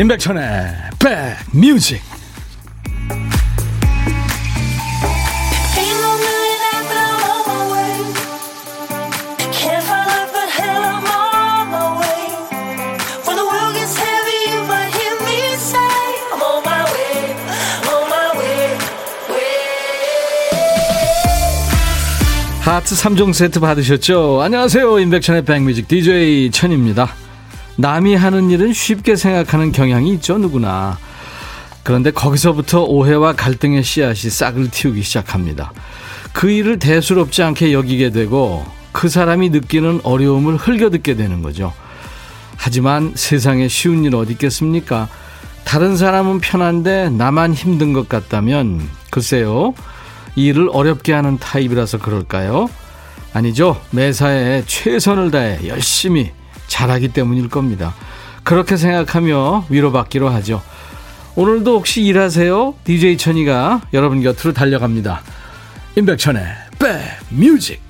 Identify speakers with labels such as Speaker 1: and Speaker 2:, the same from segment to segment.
Speaker 1: 임백천의 백뮤직 하트 3종 세트 받으셨죠? 안녕하세요. 임백천의 백뮤직 DJ 천입니다. 남이 하는 일은 쉽게 생각하는 경향이 있죠, 누구나. 그런데 거기서부터 오해와 갈등의 씨앗이 싹을 틔우기 시작합니다. 그 일을 대수롭지 않게 여기게 되고 그 사람이 느끼는 어려움을 흘겨듣게 되는 거죠. 하지만 세상에 쉬운 일 어디 있겠습니까? 다른 사람은 편한데 나만 힘든 것 같다면 글쎄요. 일을 어렵게 하는 타입이라서 그럴까요? 아니죠. 매사에 최선을 다해 열심히 잘하기 때문일 겁니다. 그렇게 생각하며 위로받기로 하죠. 오늘도 혹시 일하세요? DJ 천이가 여러분 곁으로 달려갑니다. 임백천의 백뮤직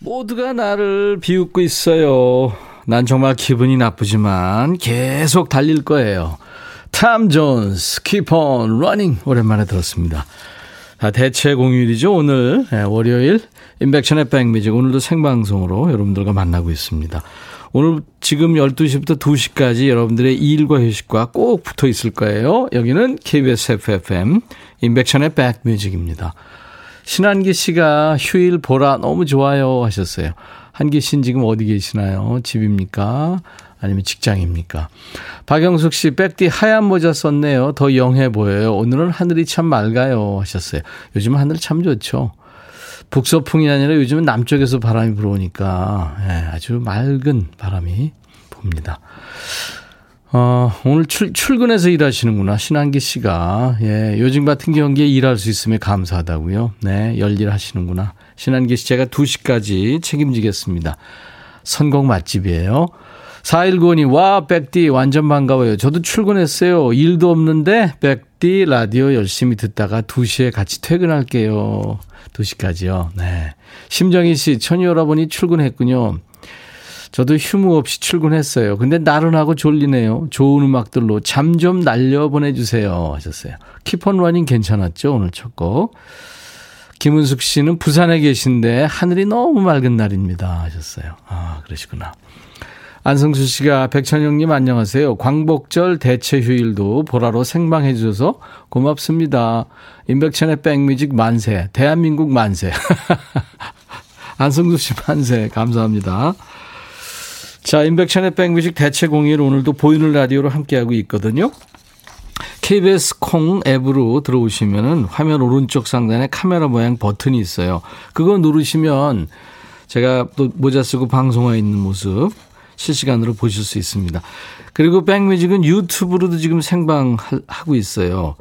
Speaker 1: 모두가 나를 비웃고 있어요. 난 정말 기분이 나쁘지만 계속 달릴 거예요. 탐 존스, Keep on Running 오랜만에 들었습니다. 아, 대체 공휴일이죠. 오늘 네, 월요일 인백션의 백뮤직 오늘도 생방송으로 여러분들과 만나고 있습니다. 오늘 지금 12시부터 2시까지 여러분들의 일과 휴식과 꼭 붙어 있을 거예요. 여기는 KBS FFM 인백션의 백뮤직입니다. 신한기 씨가 휴일 보라 너무 좋아요 하셨어요. 한기 씨는 지금 어디 계시나요? 집입니까? 아니면 직장입니까? 박영숙 씨, 백디 하얀 모자 썼네요. 더 영해 보여요. 오늘은 하늘이 참 맑아요. 하셨어요. 요즘 하늘 참 좋죠. 북서풍이 아니라 요즘은 남쪽에서 바람이 불어오니까 예, 아주 맑은 바람이 붑니다. 어, 오늘 출, 출근해서 일하시는구나. 신한기 씨가. 예, 요즘 같은 경기에 일할 수 있으면 감사하다고요. 네, 열일 하시는구나. 신한기 씨 제가 2시까지 책임지겠습니다. 선곡 맛집이에요. 4195님, 와, 백디, 완전 반가워요. 저도 출근했어요. 일도 없는데, 백디 라디오 열심히 듣다가 2시에 같이 퇴근할게요. 2시까지요. 네. 심정희 씨, 천이 여러분이 출근했군요. 저도 휴무 없이 출근했어요. 근데 나른하고 졸리네요. 좋은 음악들로 잠 좀 날려 보내주세요. 하셨어요. Keep On Running 괜찮았죠? 오늘 첫 곡. 김은숙 씨는 부산에 계신데 하늘이 너무 맑은 날입니다. 하셨어요. 아, 그러시구나. 안성수 씨가 백천형님 안녕하세요. 광복절 대체 휴일도 보라로 생방해 주셔서 고맙습니다. 임백천의 백뮤직 만세. 대한민국 만세. 안성수 씨 만세. 감사합니다. 자, 임백천의 백뮤직 대체 공일 오늘도 보이는 라디오로 함께하고 있거든요. KBS 콩 앱으로 들어오시면은 화면 오른쪽 상단에 카메라 모양 버튼이 있어요. 그거 누르시면 제가 또 모자 쓰고 방송하고 있는 모습 실시간으로 보실 수 있습니다. 그리고 백뮤직은 유튜브로도 지금 생방하고 있어요.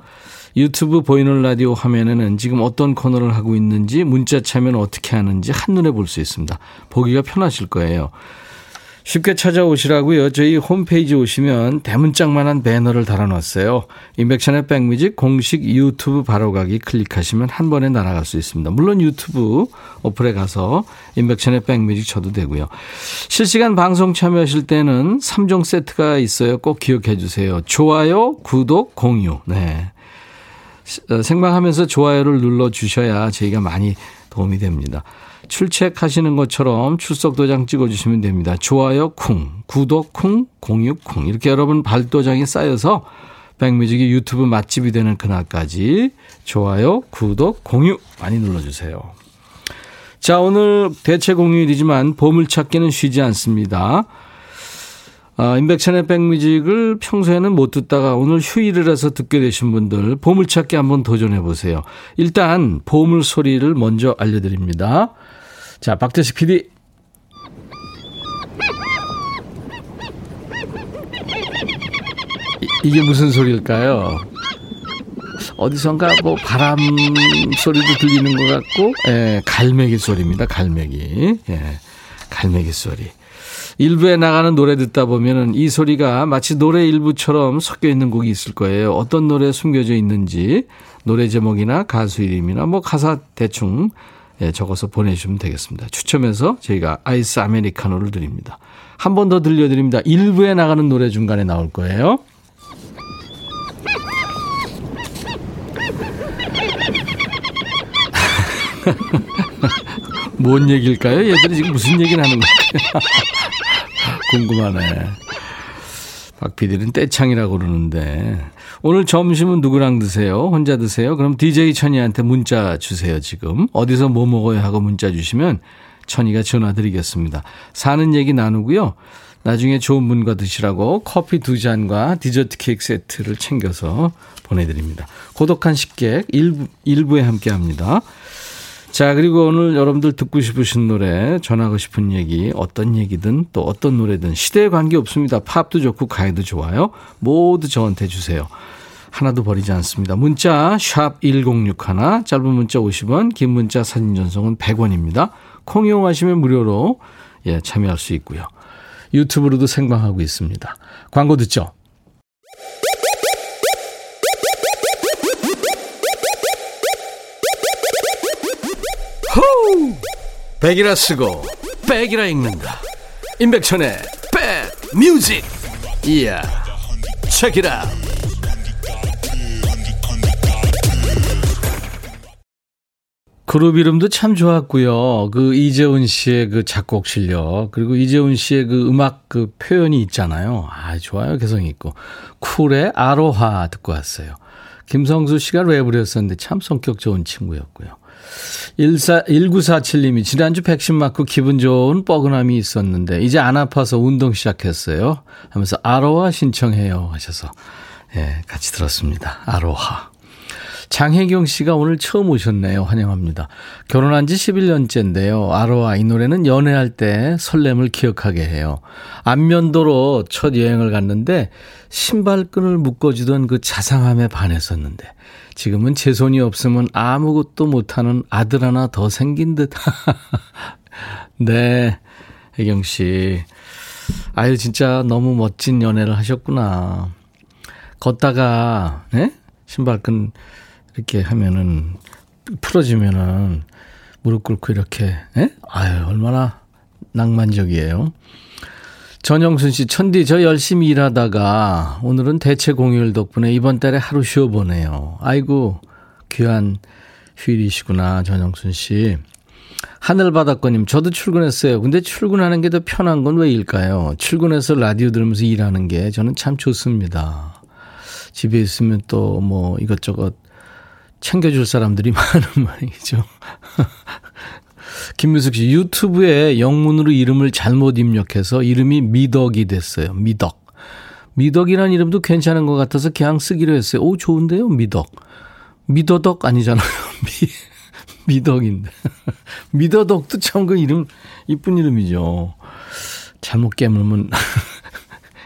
Speaker 1: 유튜브 보이는 라디오 화면에는 지금 어떤 코너를 하고 있는지 문자 참여는 어떻게 하는지 한눈에 볼 수 있습니다. 보기가 편하실 거예요. 쉽게 찾아오시라고요. 저희 홈페이지 오시면 대문짝만한 배너를 달아놨어요. 인백션의 백뮤직 공식 유튜브 바로가기 클릭하시면 한 번에 날아갈 수 있습니다. 물론 유튜브 어플에 가서 인백션의 백뮤직 쳐도 되고요. 실시간 방송 참여하실 때는 3종 세트가 있어요. 꼭 기억해 주세요. 좋아요, 구독, 공유. 네. 어, 생방하면서 좋아요를 눌러 주셔야 저희가 많이 도움이 됩니다. 출첵하시는 것처럼 출석 도장 찍어주시면 됩니다. 좋아요 쿵, 구독 쿵, 공유 쿵 이렇게 여러분 발도장이 쌓여서 백뮤직이 유튜브 맛집이 되는 그날까지 좋아요, 구독, 공유 많이 눌러주세요. 자 오늘 대체 공휴일이지만 보물찾기는 쉬지 않습니다. 아, 인백천의 백뮤직을 평소에는 못 듣다가 오늘 휴일을 해서 듣게 되신 분들 보물찾기 한번 도전해 보세요. 일단 보물 소리를 먼저 알려드립니다. 자, 박재식 PD. 이게 무슨 소리일까요? 어디선가 뭐 바람 소리도 들리는 것 같고, 예, 갈매기 소리입니다. 갈매기. 예, 갈매기 소리. 일부에 나가는 노래 듣다 보면은 이 소리가 마치 노래 일부처럼 섞여 있는 곡이 있을 거예요. 어떤 노래 숨겨져 있는지 노래 제목이나 가수 이름이나 뭐 가사 대충 예, 적어서 보내주시면 되겠습니다. 추첨해서 저희가 아이스 아메리카노를 드립니다. 한 번 더 들려드립니다. 1부에 나가는 노래 중간에 나올 거예요. 뭔 얘기일까요? 얘들이 지금 무슨 얘기를 하는 거예요? 궁금하네. 박 PD는 떼창이라고 그러는데. 오늘 점심은 누구랑 드세요? 혼자 드세요? 그럼 DJ 천이한테 문자 주세요, 지금. 어디서 뭐 먹어야 하고 문자 주시면 천이가 전화 드리겠습니다. 사는 얘기 나누고요. 나중에 좋은 분과 드시라고 커피 두 잔과 디저트 케이크 세트를 챙겨서 보내드립니다. 고독한 식객 일부, 일부에 함께 합니다. 자, 그리고 오늘 여러분들 듣고 싶으신 노래, 전하고 싶은 얘기, 어떤 얘기든 또 어떤 노래든 시대에 관계 없습니다. 팝도 좋고 가요도 좋아요. 모두 저한테 주세요. 하나도 버리지 않습니다. 문자 1061, 짧은 문자 50원, 긴 문자 사진 전송은 100원입니다. 콩 이용하시면 무료로 예, 참여할 수 있고요. 유튜브로도 생방하고 있습니다. 광고 듣죠? 호우! 백이라 쓰고 백이라 읽는다. 임백천의 백 뮤직. 이야. 책이라. 그룹 이름도 참 좋았고요. 그 이재훈 씨의 그 작곡 실력 그리고 이재훈 씨의 그 음악 그 표현이 있잖아요. 아 좋아요 개성 있고 쿨의 아로하 듣고 왔어요. 김성수 씨가 랩을 했었는데 참 성격 좋은 친구였고요. 14, 1947님이 지난주 백신 맞고 기분 좋은 뻐근함이 있었는데 이제 안 아파서 운동 시작했어요. 하면서 아로하 신청해요 하셔서 예, 같이 들었습니다. 아로하. 장혜경 씨가 오늘 처음 오셨네요. 환영합니다. 결혼한 지 11년째인데요. 아로하 이 노래는 연애할 때 설렘을 기억하게 해요. 안면도로 첫 여행을 갔는데 신발끈을 묶어주던 그 자상함에 반했었는데 지금은 제 손이 없으면 아무것도 못하는 아들 하나 더 생긴 듯. 네, 혜경 씨. 아유, 진짜 너무 멋진 연애를 하셨구나. 걷다가, 네? 신발끈 이렇게 하면은, 풀어지면은, 무릎 꿇고 이렇게, 네? 아유, 얼마나 낭만적이에요. 전영순 씨, 천디, 저 열심히 일하다가 오늘은 대체 공휴일 덕분에 이번 달에 하루 쉬어보네요. 아이고, 귀한 휴일이시구나, 전영순 씨. 하늘바닷거님, 저도 출근했어요. 근데 출근하는 게 더 편한 건 왜일까요? 출근해서 라디오 들으면서 일하는 게 저는 참 좋습니다. 집에 있으면 또 뭐 이것저것 챙겨줄 사람들이 많은 모양이죠. 김미숙 씨, 유튜브에 영문으로 이름을 잘못 입력해서 이름이 미덕이 됐어요. 미덕. 미덕이라는 이름도 괜찮은 것 같아서 그냥 쓰기로 했어요. 오, 좋은데요? 미덕. 미더덕 아니잖아요. 미, 미덕인데. 미더덕도 참 그 이름, 이쁜 이름이죠. 잘못 깨물면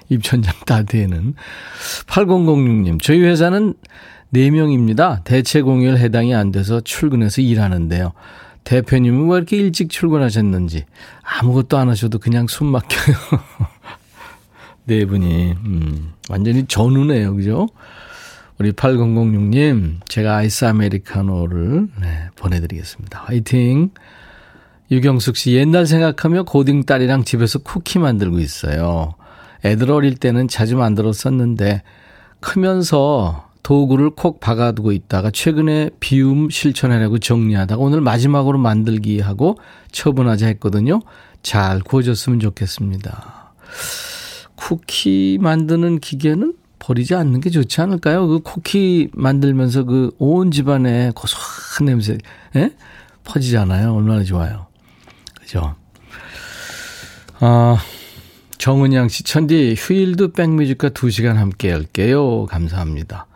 Speaker 1: 입천장 다 되는. 8006님, 저희 회사는 4명입니다. 대체 공휴일 해당이 안 돼서 출근해서 일하는데요. 대표님은 왜 이렇게 일찍 출근하셨는지 아무것도 안 하셔도 그냥 숨 막혀요. 네 분이 음, 완전히 전우네요, 그죠? 우리 8006님 제가 아이스 아메리카노를 네, 보내드리겠습니다. 화이팅! 유경숙 씨 옛날 생각하며 고딩 딸이랑 집에서 쿠키 만들고 있어요. 애들 어릴 때는 자주 만들었었는데 크면서 도구를 콕 박아두고 있다가 최근에 비움 실천하려고 정리하다가 오늘 마지막으로 만들기 하고 처분하자 했거든요. 잘 구워졌으면 좋겠습니다. 쿠키 만드는 기계는 버리지 않는 게 좋지 않을까요? 그 쿠키 만들면서 그 온 집안에 고소한 냄새, 예? 퍼지잖아요. 얼마나 좋아요. 그죠? 아, 정은양 씨, 천디, 휴일도 백뮤직과 2시간 함께 할게요. 감사합니다.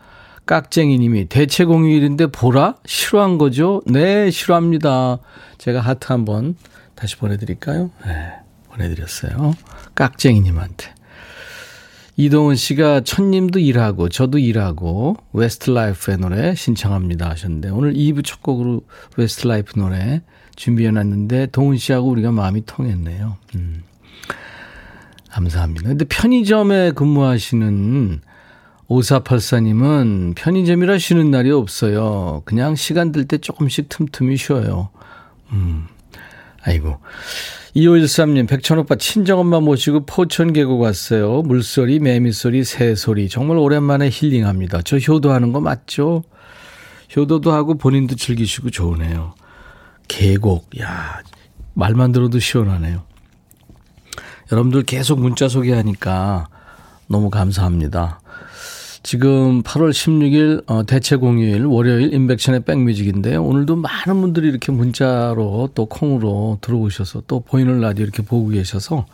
Speaker 1: 깍쟁이님이 대체 공휴일인데 보라? 실화인 거죠? 네, 실화입니다. 제가 하트 한번 다시 보내드릴까요? 네, 보내드렸어요. 깍쟁이님한테. 이동은 씨가 천님도 일하고 저도 일하고 Westlife의 노래 신청합니다 하셨는데 오늘 2부 첫 곡으로 웨스트라이프 노래 준비해놨는데 동은 씨하고 우리가 마음이 통했네요. 음. 감사합니다. 근데 편의점에 근무하시는 5484님은 편의점이라 쉬는 날이 없어요. 그냥 시간 될 때 조금씩 틈틈이 쉬어요. 음. 아이고. 2513님, 백천오빠 친정엄마 모시고 포천 계곡 왔어요. 물소리, 매미소리, 새소리. 정말 오랜만에 힐링합니다. 저 효도하는 거 맞죠? 효도도 하고 본인도 즐기시고 좋으네요. 계곡, 야 말만 들어도 시원하네요. 여러분들 계속 문자 소개하니까 너무 감사합니다. 지금 8월 16일 어, 대체 공휴일 월요일 인백션의 백뮤직인데요. 오늘도 많은 분들이 이렇게 문자로 또 콩으로 들어오셔서 또 보이는 라디오 이렇게 보고 계셔서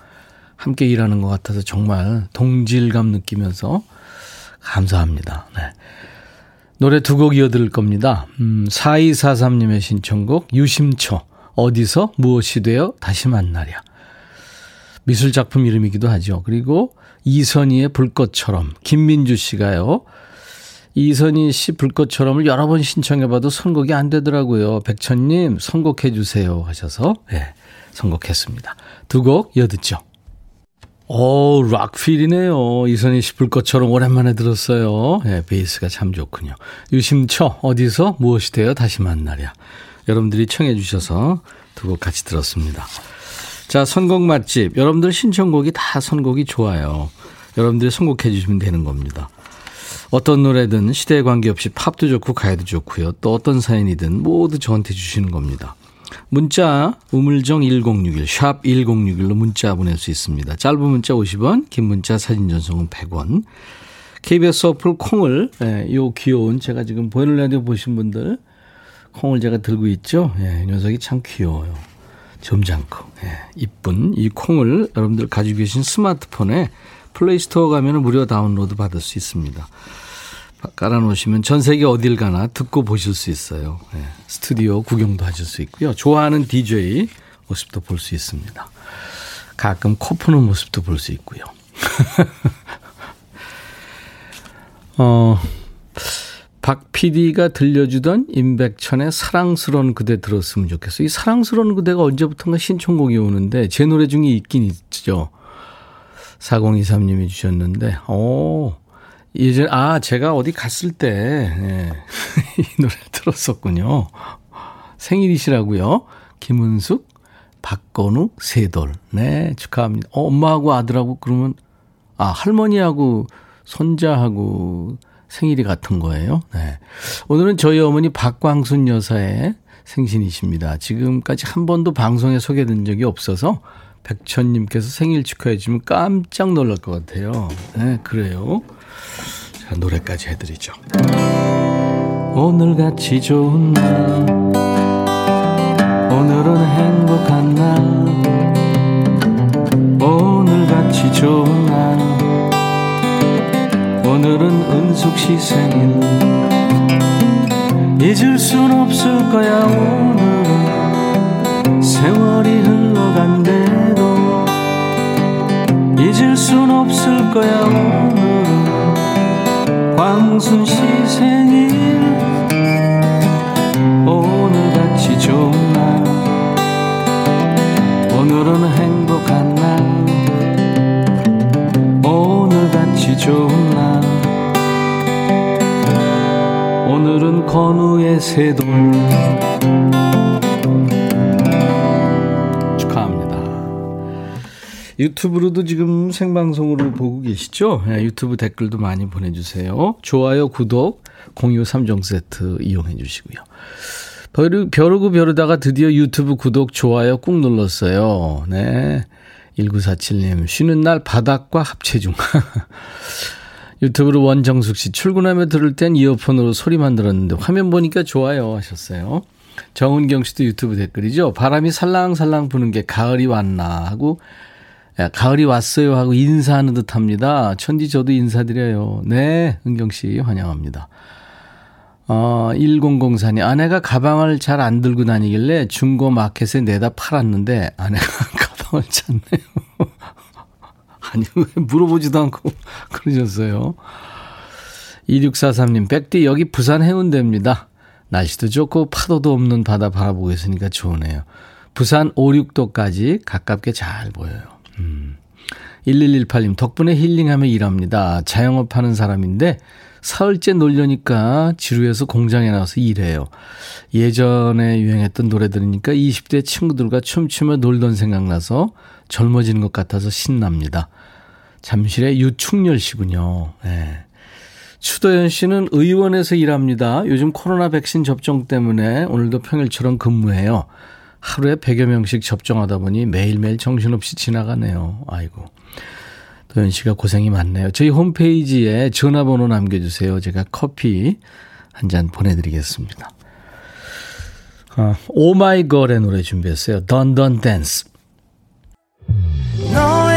Speaker 1: 함께 일하는 것 같아서 정말 동질감 느끼면서 감사합니다. 네. 노래 두 곡 이어들을 겁니다. 음, 4243님의 신청곡 유심초 어디서 무엇이 되어 다시 만나랴. 미술 작품 이름이기도 하죠. 그리고 이선희의 불꽃처럼 김민주 씨가요. 이선희 씨 불꽃처럼을 여러 번 신청해봐도 선곡이 안 되더라고요. 백천님 선곡해 주세요 하셔서 네, 선곡했습니다. 두 곡 이어듣죠. 오, 락필이네요. 이선희 씨 불꽃처럼 오랜만에 들었어요. 네, 베이스가 참 좋군요. 유심초 어디서 무엇이 되어 다시 만나랴. 여러분들이 청해 주셔서 두 곡 같이 들었습니다. 자, 선곡 맛집. 여러분들 신청곡이 다 선곡이 좋아요. 여러분들이 선곡해 주시면 되는 겁니다. 어떤 노래든 시대에 관계없이 팝도 좋고 가요도 좋고요. 또 어떤 사연이든 모두 저한테 주시는 겁니다. 문자 우물정 1061, 샵 1061로 문자 보낼 수 있습니다. 짧은 문자 50원, 긴 문자 사진 전송은 100원. KBS 어플 콩을 예, 요 귀여운 제가 지금 보이는 라디오 보신 분들 콩을 제가 들고 있죠. 예, 이 녀석이 참 귀여워요. 점잖고 예, 이쁜 이 콩을 여러분들 가지고 계신 스마트폰에 Play Store 가면 무료 다운로드 받을 수 있습니다. 깔아놓으시면 전 세계 어딜 가나 듣고 보실 수 있어요. 예, 스튜디오 구경도 하실 수 있고요. 좋아하는 DJ 모습도 볼 수 있습니다. 가끔 코 푸는 모습도 볼 수 있고요. 어, 박 PD가 들려주던 임백천의 사랑스러운 그대 들었으면 좋겠어. 이 사랑스러운 그대가 언제부턴가 신청곡이 오는데 제 노래 중에 있긴 있죠. 4023님이 주셨는데, 오, 예전, 아, 제가 어디 갔을 때, 예, 이 노래 들었었군요. 생일이시라고요. 김은숙, 박건우, 세돌. 네, 축하합니다. 어, 엄마하고 아들하고 그러면, 아, 할머니하고 손자하고 생일이 같은 거예요. 네. 오늘은 저희 어머니 박광순 여사의 생신이십니다. 지금까지 한 번도 방송에 소개된 적이 없어서 백천님께서 생일 축하해 주면 깜짝 놀랄 것 같아요. 네, 그래요. 자, 노래까지 해드리죠. 오늘같이 좋은 날, 오늘은 행복한 날, 오늘같이 좋은 날, 오늘은 은숙 씨 생일. 잊을 순 없을 거야 오늘은. 세월이 흘러간대도 잊을 순 없을 거야 오늘은. 광순 씨 생일. 오늘같이 좋은 날. 오늘은 행복한 날. 오늘같이 좋은 새돌 축하합니다. 유튜브로도 지금 생방송으로 보고 계시죠? 네, 유튜브 댓글도 많이 보내주세요. 좋아요, 구독, 공유 3종 세트 이용해 주시고요. 벼르, 벼르고 벼르다가 드디어 유튜브 구독, 좋아요 꾹 눌렀어요. 네. 1947님, 쉬는 날 바닥과 합체 중. 유튜브로 원정숙 씨, 출근하며 들을 땐 이어폰으로 소리만 들었는데 화면 보니까 좋아요 하셨어요. 정은경 씨도 유튜브 댓글이죠. 바람이 살랑살랑 부는 게 가을이 왔나 하고, 야, 가을이 왔어요 하고 인사하는 듯 합니다. 천디 저도 인사드려요. 네, 은경 씨 환영합니다. 어, 1004님, 아내가 가방을 잘 안 들고 다니길래 중고 마켓에 내다 팔았는데 아내가 가방을 찾네요. 아니, 왜 물어보지도 않고 그러셨어요. 2643님, 백디 여기 부산 해운대입니다. 날씨도 좋고 파도도 없는 바다 바라보고 있으니까 좋으네요. 부산 5, 6도까지 가깝게 잘 보여요. 음. 1118님, 덕분에 힐링하며 일합니다. 자영업 하는 사람인데, 사흘째 놀려니까 지루해서 공장에 나와서 일해요. 예전에 유행했던 노래 들으니까 20대 친구들과 춤추며 놀던 생각나서 젊어지는 것 같아서 신납니다. 잠실의 유충렬 씨군요. 네. 추도현 씨는 의원에서 일합니다. 요즘 코로나 백신 접종 때문에 오늘도 평일처럼 근무해요. 하루에 100여 명씩 접종하다 보니 매일매일 정신없이 지나가네요. 아이고. 도현 씨가 고생이 많네요. 저희 홈페이지에 전화번호 남겨주세요. 제가 커피 한 잔 보내드리겠습니다. 아, 오마이걸의 노래 준비했어요. 던던 댄스. 너의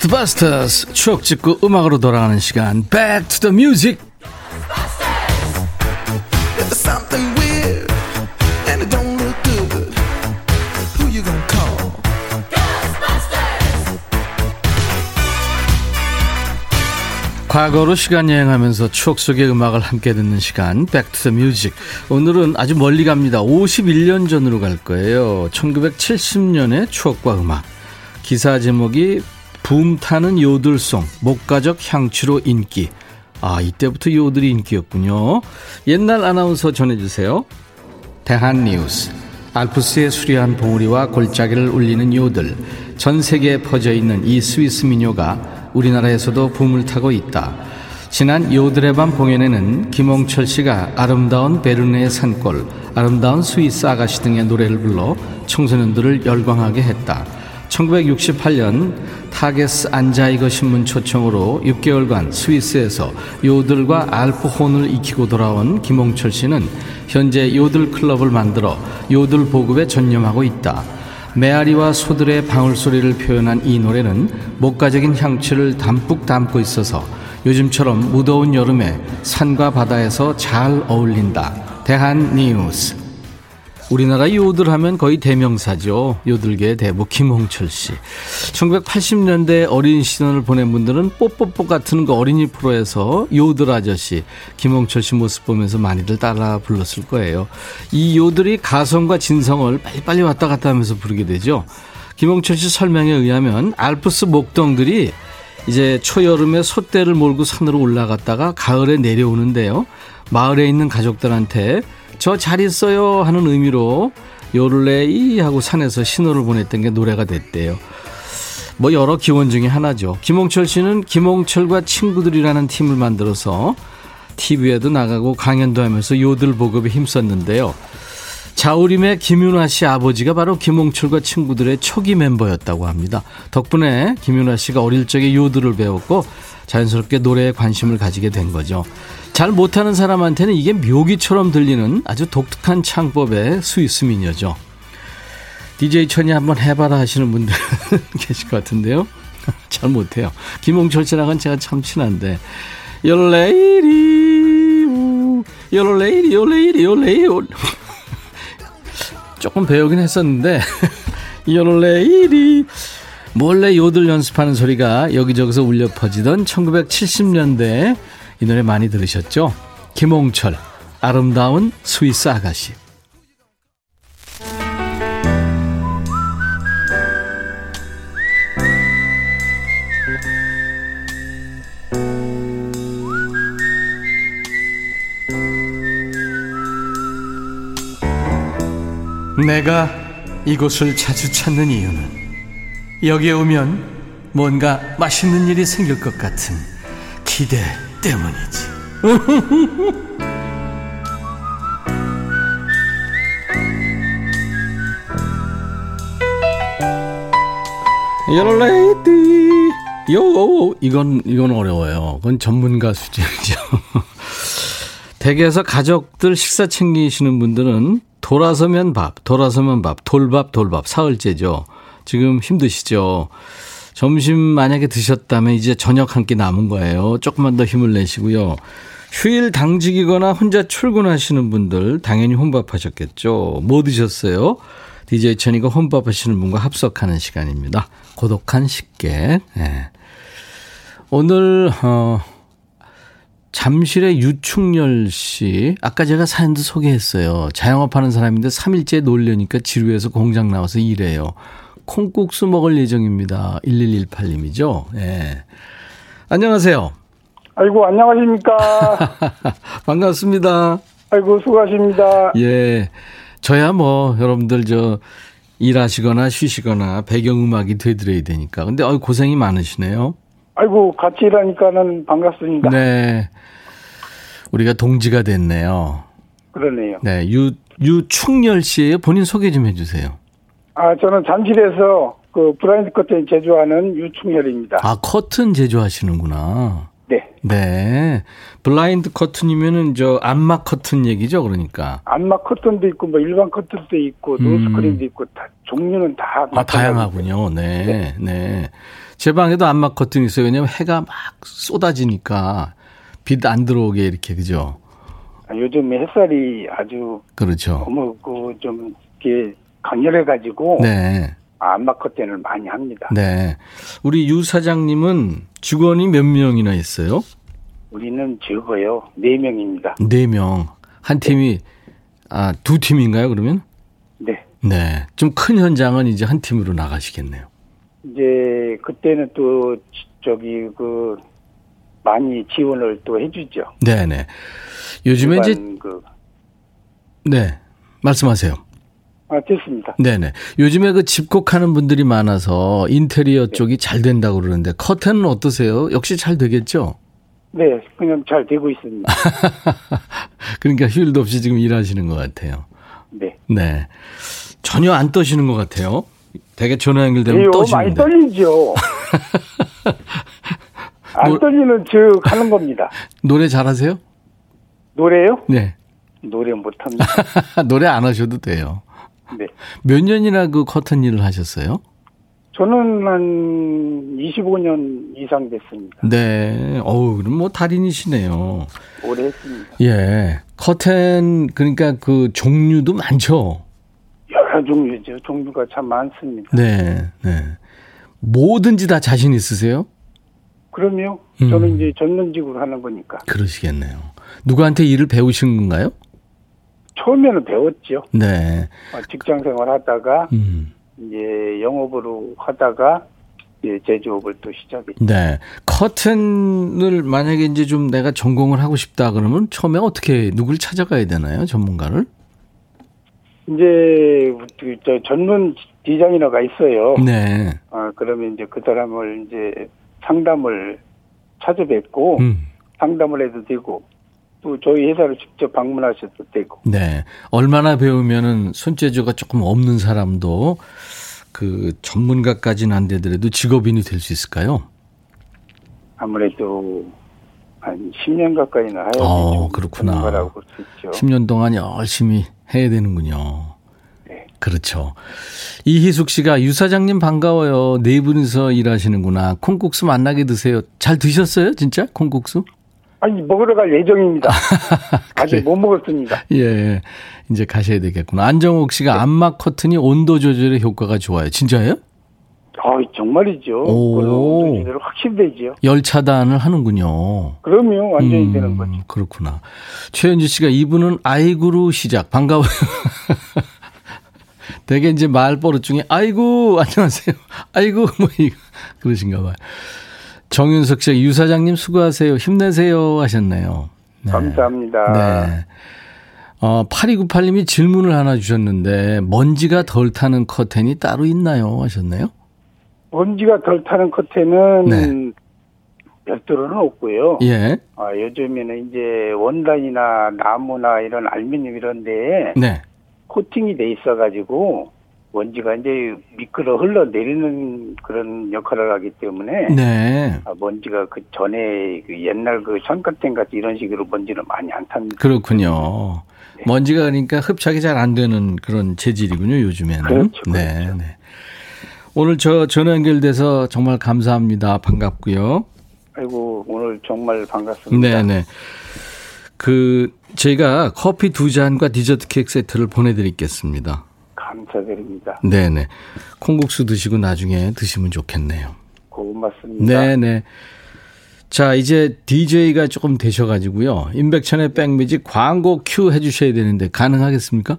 Speaker 1: 고스트 바스터스 추억 찍고 음악으로 돌아가는 시간. Back to the Music. 과거로 시간 여행하면서 추억 속의 음악을 함께 듣는 시간. Back to the Music. 오늘은 아주 멀리 갑니다. 51년 전으로 갈 거예요. 1970년의 추억과 음악. 기사 제목이 붐 타는 요들송, 목가적 향취로 인기. 아, 이때부터 요들이 인기였군요. 옛날 아나운서 전해주세요. 대한뉴스. 알프스의 수려한 봉우리와 골짜기를 울리는 요들. 전 세계에 퍼져 있는 이 스위스 민요가 우리나라에서도 붐을 타고 있다. 지난 요들의 밤 공연에는 김홍철 씨가 아름다운 베르네의 산골, 아름다운 스위스 아가씨 등의 노래를 불러 청소년들을 열광하게 했다. 1968년 타게스 안자이거 신문 초청으로 6개월간 스위스에서 요들과 알프혼을 익히고 돌아온 김홍철 씨는 현재 요들 클럽을 만들어 요들 보급에 전념하고 있다. 메아리와 소들의 방울소리를 표현한 이 노래는 목가적인 향취를 담뿍 담고 있어서 요즘처럼 무더운 여름에 산과 바다에서 잘 어울린다. 대한 뉴스. 우리나라 요들 하면 거의 대명사죠. 요들계의 대부 김홍철 씨. 1980년대 어린 시절을 보낸 분들은 뽀뽀뽀 같은 그 어린이 프로에서 요들 아저씨 김홍철 씨 모습 보면서 많이들 따라 불렀을 거예요. 이 요들이 가성과 진성을 빨리빨리 왔다 갔다 하면서 부르게 되죠. 김홍철 씨 설명에 의하면 알프스 목동들이 이제 초여름에 솥대를 몰고 산으로 올라갔다가 가을에 내려오는데요. 마을에 있는 가족들한테 저 잘 있어요 하는 의미로 요를레이 하고 산에서 신호를 보냈던 게 노래가 됐대요. 뭐 여러 기원 중에 하나죠. 김홍철 씨는 김홍철과 친구들이라는 팀을 만들어서 TV에도 나가고 강연도 하면서 요들 보급에 힘썼는데요. 자우림의 김윤아 씨 아버지가 바로 김홍철과 친구들의 초기 멤버였다고 합니다. 덕분에 김윤아 씨가 어릴 적에 요들을 배웠고 자연스럽게 노래에 관심을 가지게 된 거죠. 잘 못하는 사람한테는 이게 묘기처럼 들리는 아주 독특한 창법의 스위스 미녀죠. DJ 천이 한번 해봐라 하시는 분들 계실 것 같은데요. 잘 못해요. 김홍철 씨랑은 제가 참 친한데. 열레이리, 열레이리, 열레이리, 열레이리. 조금 배우긴 했었는데. 열레이리. 몰래 요들 연습하는 소리가 여기저기서 울려 퍼지던 1970년대 이 노래 많이 들으셨죠? 김홍철, 아름다운 스위스 아가씨. 내가 이곳을 자주 찾는 이유는 여기에 오면 뭔가 맛있는 일이 생길 것 같은 기대 때문이지. 여러레이디 요 이건 이건 어려워요. 그건 전문가 수준이죠. 댁에서 가족들 식사 챙기시는 분들은 돌아서면 밥, 돌아서면 밥, 돌밥, 돌밥, 사흘째죠. 지금 힘드시죠? 점심 만약에 드셨다면 이제 저녁 한 끼 남은 거예요. 조금만 더 힘을 내시고요. 휴일 당직이거나 혼자 출근하시는 분들 당연히 혼밥하셨겠죠. 뭐 드셨어요? DJ 천이가 혼밥하시는 분과 합석하는 시간입니다. 고독한 식객. 네. 오늘 어 잠실의 유충열 씨, 아까 제가 사연도 소개했어요. 자영업하는 사람인데 3일째 놀려니까 지루해서 공장 나와서 일해요. 콩국수 먹을 예정입니다. 1118님이죠. 예. 네. 안녕하세요.
Speaker 2: 아이고, 안녕하십니까.
Speaker 1: 반갑습니다.
Speaker 2: 아이고, 수고하십니다.
Speaker 1: 예. 저야 뭐, 여러분들 저, 일하시거나 쉬시거나 배경음악이 되드려야 되니까. 근데 어 고생이 많으시네요.
Speaker 2: 아이고, 같이 일하니까는 반갑습니다.
Speaker 1: 네. 우리가 동지가 됐네요.
Speaker 2: 그러네요.
Speaker 1: 네. 유, 유충열 씨예요 본인 소개 좀 해주세요.
Speaker 2: 아, 저는 잠실에서 그 블라인드 커튼 제조하는 유충열입니다.
Speaker 1: 아, 커튼 제조하시는구나.
Speaker 2: 네.
Speaker 1: 네. 블라인드 커튼이면은 저 안막 커튼 얘기죠, 그러니까.
Speaker 2: 안막 커튼도 있고 뭐 일반 커튼도 있고 롤스크린도 음. 있고 다 종류는 다
Speaker 1: 아, 다양하군요. 네. 네. 네. 제 방에도 안막 커튼 있어요. 왜냐면 해가 막 쏟아지니까 빛 안 들어오게 이렇게 그죠?
Speaker 2: 아, 요즘 햇살이 아주
Speaker 1: 그렇죠.
Speaker 2: 너무 그좀 이렇게 강렬해 가지고
Speaker 1: 네.
Speaker 2: 안막 커튼을 많이 합니다.
Speaker 1: 네. 우리 유 사장님은 직원이 몇 명이나 있어요?
Speaker 2: 우리는 적어요. 네 명입니다.
Speaker 1: 네 명. 한 팀이 아, 두 팀인가요, 그러면?
Speaker 2: 네.
Speaker 1: 네. 좀 큰 현장은 이제 한 팀으로 나가시겠네요.
Speaker 2: 이제 그때는 또 저기 그 많이 지원을 또 해주죠.
Speaker 1: 네네. 요즘에 이제 그 네. 말씀하세요.
Speaker 2: 아, 됐습니다.
Speaker 1: 네네. 요즘에 그 집콕하는 분들이 많아서 인테리어 네. 쪽이 잘 된다고 그러는데 커튼은 어떠세요? 역시 잘 되겠죠?
Speaker 2: 네, 그냥 잘 되고 있습니다.
Speaker 1: 그러니까 휴일도 없이 지금 일하시는 것 같아요.
Speaker 2: 네.
Speaker 1: 네. 전혀 안 떠시는 것 같아요. 되게 전화 연결되면 떠시는데.
Speaker 2: 많이 떨리죠. 안 노, 떨리는 즉 하는 겁니다.
Speaker 1: 노래 잘하세요?
Speaker 2: 노래요?
Speaker 1: 네.
Speaker 2: 노래 못합니다.
Speaker 1: 노래 안 하셔도 돼요.
Speaker 2: 네.
Speaker 1: 몇 년이나 그 커튼 일을 하셨어요?
Speaker 2: 저는 한 25년 이상 됐습니다.
Speaker 1: 네. 어우, 그럼 뭐 달인이시네요.
Speaker 2: 오래 했습니다.
Speaker 1: 예. 커튼, 그러니까 그 종류도 많죠?
Speaker 2: 여러 종류죠. 종류가 참 많습니다.
Speaker 1: 네, 네. 뭐든지 다 자신 있으세요?
Speaker 2: 그럼요. 저는 음. 이제 전문직으로 하는 거니까.
Speaker 1: 그러시겠네요. 누구한테 일을 배우신 건가요?
Speaker 2: 처음에는 배웠죠.
Speaker 1: 네.
Speaker 2: 어, 직장 생활 하다가 음. 이제 영업으로 하다가 이제 제조업을 또 시작했죠.
Speaker 1: 네. 커튼을 만약에 이제 좀 내가 전공을 하고 싶다 그러면 처음에 어떻게 누굴 찾아가야 되나요? 전문가를?
Speaker 2: 이제 그저 전문 디자이너가 있어요.
Speaker 1: 네.
Speaker 2: 아 그러면 이제 그 사람을 이제 상담을 찾아뵙고 음. 상담을 해도 되고 또 저희 회사를 직접 방문하셔도 되고.
Speaker 1: 네. 얼마나 배우면은 손재주가 조금 없는 사람도 그 전문가까지는 안 되더라도 직업인이 될 수 있을까요?
Speaker 2: 아무래도 한 10년 가까이는 해야 되죠.
Speaker 1: 어, 그렇구나. 10년 동안 열심히 해야 되는군요.
Speaker 2: 네.
Speaker 1: 그렇죠. 이희숙 씨가 유 사장님 반가워요. 네 분이서 일하시는구나. 콩국수 만나게 드세요. 잘 드셨어요? 진짜 콩국수?
Speaker 2: 아니 먹으러 갈 예정입니다. 아직 못 먹었습니다.
Speaker 1: 예, 이제 가셔야 되겠구나. 안정옥 씨가 네. 안막 커튼이 온도 조절에 효과가 좋아요. 진짜예요?
Speaker 2: 아, 정말이죠. 온도 조절 확실되지요.
Speaker 1: 열 차단을 하는군요.
Speaker 2: 그럼요, 완전히 음, 되는 거죠.
Speaker 1: 그렇구나. 최현주 씨가 이분은 아이구로 시작 반가워요. 되게 이제 말버릇 중에 아이고 안녕하세요. 아이고 뭐 이거 그러신가 봐요. 정윤석 씨, 유 사장님 수고하세요. 힘내세요. 하셨네요.
Speaker 2: 네. 감사합니다.
Speaker 1: 네. 어, 8298님이 질문을 하나 주셨는데, 먼지가 덜 타는 커튼이 따로 있나요? 하셨나요?
Speaker 2: 먼지가 덜 타는 커튼은 네. 별도로는 없고요. 예. 아, 요즘에는 이제 원단이나 나무나 이런 알루미늄 이런 데에 네. 코팅이 돼 있어가지고 먼지가 이제 미끄러 흘러내리는 그런 역할을 하기 때문에 네. 아, 먼지가 그 전에 그 옛날 그 천카텐 같이 이런 식으로 먼지를 많이 안 탑니다.
Speaker 1: 그렇군요. 네. 먼지가 그러니까 흡착이 잘 안 되는 그런 재질이군요, 요즘에는.
Speaker 2: 그렇죠. 네, 그렇죠. 네.
Speaker 1: 오늘 저 전화 연결돼서 정말 감사합니다. 반갑고요.
Speaker 2: 아이고, 오늘 정말 반갑습니다.
Speaker 1: 네네. 네. 그, 저희가 커피 두 잔과 디저트 케이크 세트를 보내드리겠습니다.
Speaker 2: 감사드립니다.
Speaker 1: 네네. 콩국수 드시고 나중에 드시면 좋겠네요.
Speaker 2: 고맙습니다.
Speaker 1: 네네. 자, 이제 DJ가 조금 되셔가지고요. 임백천의 백뮤직 광고 큐 해주셔야 되는데 가능하겠습니까?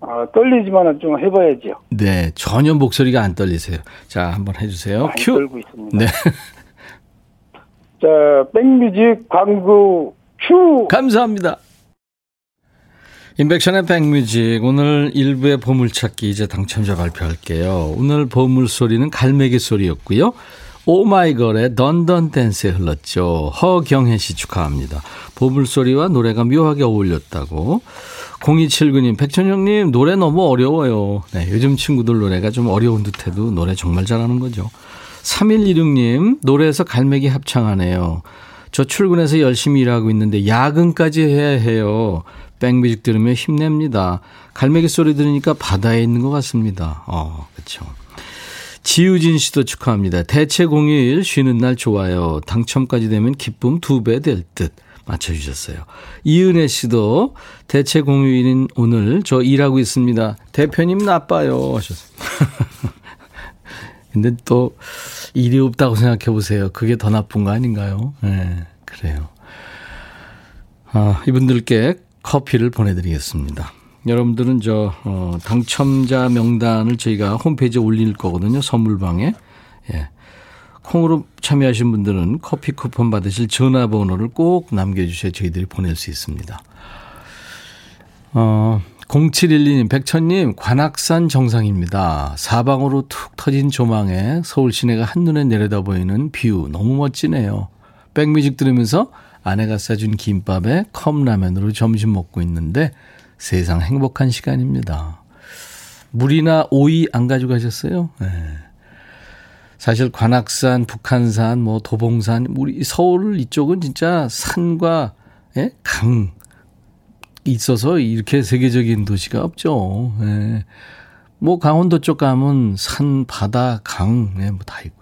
Speaker 2: 아, 떨리지만 좀 해봐야죠.
Speaker 1: 네, 전혀 목소리가 안 떨리세요. 자, 한번 해주세요.
Speaker 2: 큐. 떨고 있습니다. 네. 자, 백뮤직 광고 큐.
Speaker 1: 감사합니다. 인백천의 백뮤직 오늘 일부의 보물찾기 이제 당첨자 발표할게요. 오늘 보물소리는 갈매기 소리였고요. 오마이걸의 Dun Dun Dance에 흘렀죠. 허경혜 씨 축하합니다. 보물소리와 노래가 묘하게 어울렸다고. 0279님, 백천영님, 노래 너무 어려워요. 네, 요즘 친구들 노래가 좀 어려운 듯 해도 노래 정말 잘하는 거죠. 3116님, 노래에서 갈매기 합창하네요. 저 출근해서 열심히 일하고 있는데 야근까지 해야 해요. 백뮤직 들으면 힘냅니다. 갈매기 소리 들으니까 바다에 있는 것 같습니다. 어, 그렇죠. 지우진 씨도 축하합니다. 대체 공휴일 쉬는 날 좋아요. 당첨까지 되면 기쁨 두 배 될 듯. 맞춰주셨어요. 이은혜 씨도 대체 공휴일인 오늘 저 일하고 있습니다. 대표님 나빠요. 하셨어요. 근데 또 일이 없다고 생각해 보세요. 그게 더 나쁜 거 아닌가요? 네, 그래요. 아, 이분들께 커피를 보내드리겠습니다. 여러분들은 저 어, 당첨자 명단을 저희가 홈페이지에 올릴 거거든요. 선물방에. 예. 콩으로 참여하신 분들은 커피 쿠폰 받으실 전화번호를 꼭 남겨주셔야 저희들이 보낼 수 있습니다. 어, 0712님, 백천님, 관악산 정상입니다. 사방으로 툭 터진 조망에 서울 시내가 한눈에 내려다 보이는 view 너무 멋지네요. 백뮤직 들으면서 아내가 싸준 김밥에 컵라면으로 점심 먹고 있는데 세상 행복한 시간입니다. 물이나 오이 안 가져가셨어요? 네. 사실 관악산, 북한산, 뭐 도봉산, 우리 서울 이쪽은 진짜 산과 예? 강 있어서 이렇게 세계적인 도시가 없죠. 예. 뭐 강원도 쪽 가면 산, 바다, 강, 예, 뭐다 있고.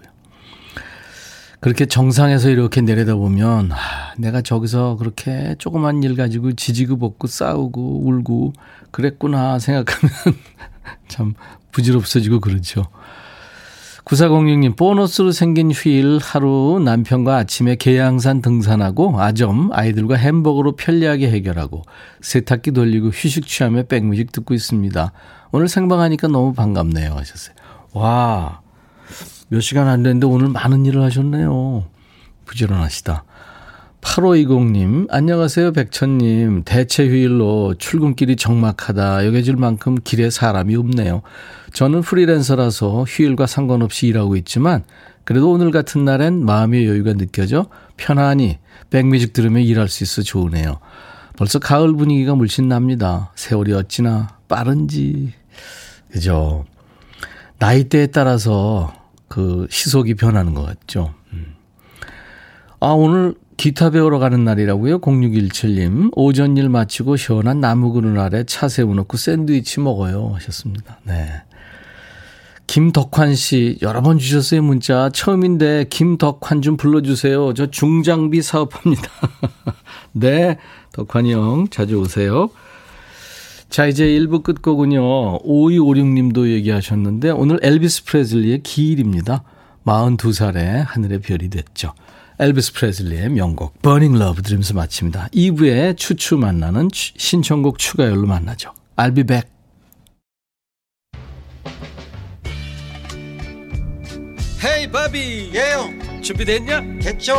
Speaker 1: 그렇게 정상에서 이렇게 내려다보면, 아, 내가 저기서 그렇게 조그만 일 가지고 지지고 볶고 싸우고 울고 그랬구나 생각하면 참 부질없어지고 그렇죠. 9406님, 보너스로 생긴 휴일 하루 남편과 아침에 계양산 등산하고 아점 아이들과 햄버거로 편리하게 해결하고 세탁기 돌리고 휴식 취하며 백뮤직 듣고 있습니다. 오늘 생방하니까 너무 반갑네요. 하셨어요. 와, 몇 시간 안 됐는데 오늘 많은 일을 하셨네요. 부지런하시다. 8520님, 안녕하세요, 백천님. 대체 휴일로 출근길이 적막하다. 여겨질 만큼 길에 사람이 없네요. 저는 프리랜서라서 휴일과 상관없이 일하고 있지만, 그래도 오늘 같은 날엔 마음의 여유가 느껴져 편안히 백뮤직 들으며 일할 수 있어 좋으네요. 벌써 가을 분위기가 물씬 납니다. 세월이 어찌나 빠른지. 그죠. 나이대에 따라서 그 시속이 변하는 것 같죠. 음. 아, 오늘 기타 배우러 가는 날이라고요? 0617님. 오전 일 마치고 시원한 나무 그늘 아래 차 세워놓고 샌드위치 먹어요. 하셨습니다. 네. 김덕환 씨, 여러 번 주셨어요, 문자. 처음인데, 김덕환 좀 불러주세요. 저 중장비 사업합니다. 네, 덕환이 형, 자주 오세요. 자, 이제 1부 끝곡은요. 5256님도 얘기하셨는데 오늘 엘비스 프레슬리의 기일입니다. 42살에 하늘의 별이 됐죠. 엘비스 프레슬리의 명곡 Burning Love 들으면서 마칩니다. 2부에 추추 만나는 신청곡 추가열로 만나죠. I'll be back.
Speaker 3: 헤이 바비
Speaker 4: 예영
Speaker 3: 준비됐냐?
Speaker 4: 됐죠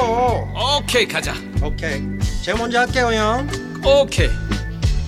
Speaker 3: 오케이 가자
Speaker 4: 오케이 제가 먼저 할게요 형
Speaker 3: 오케이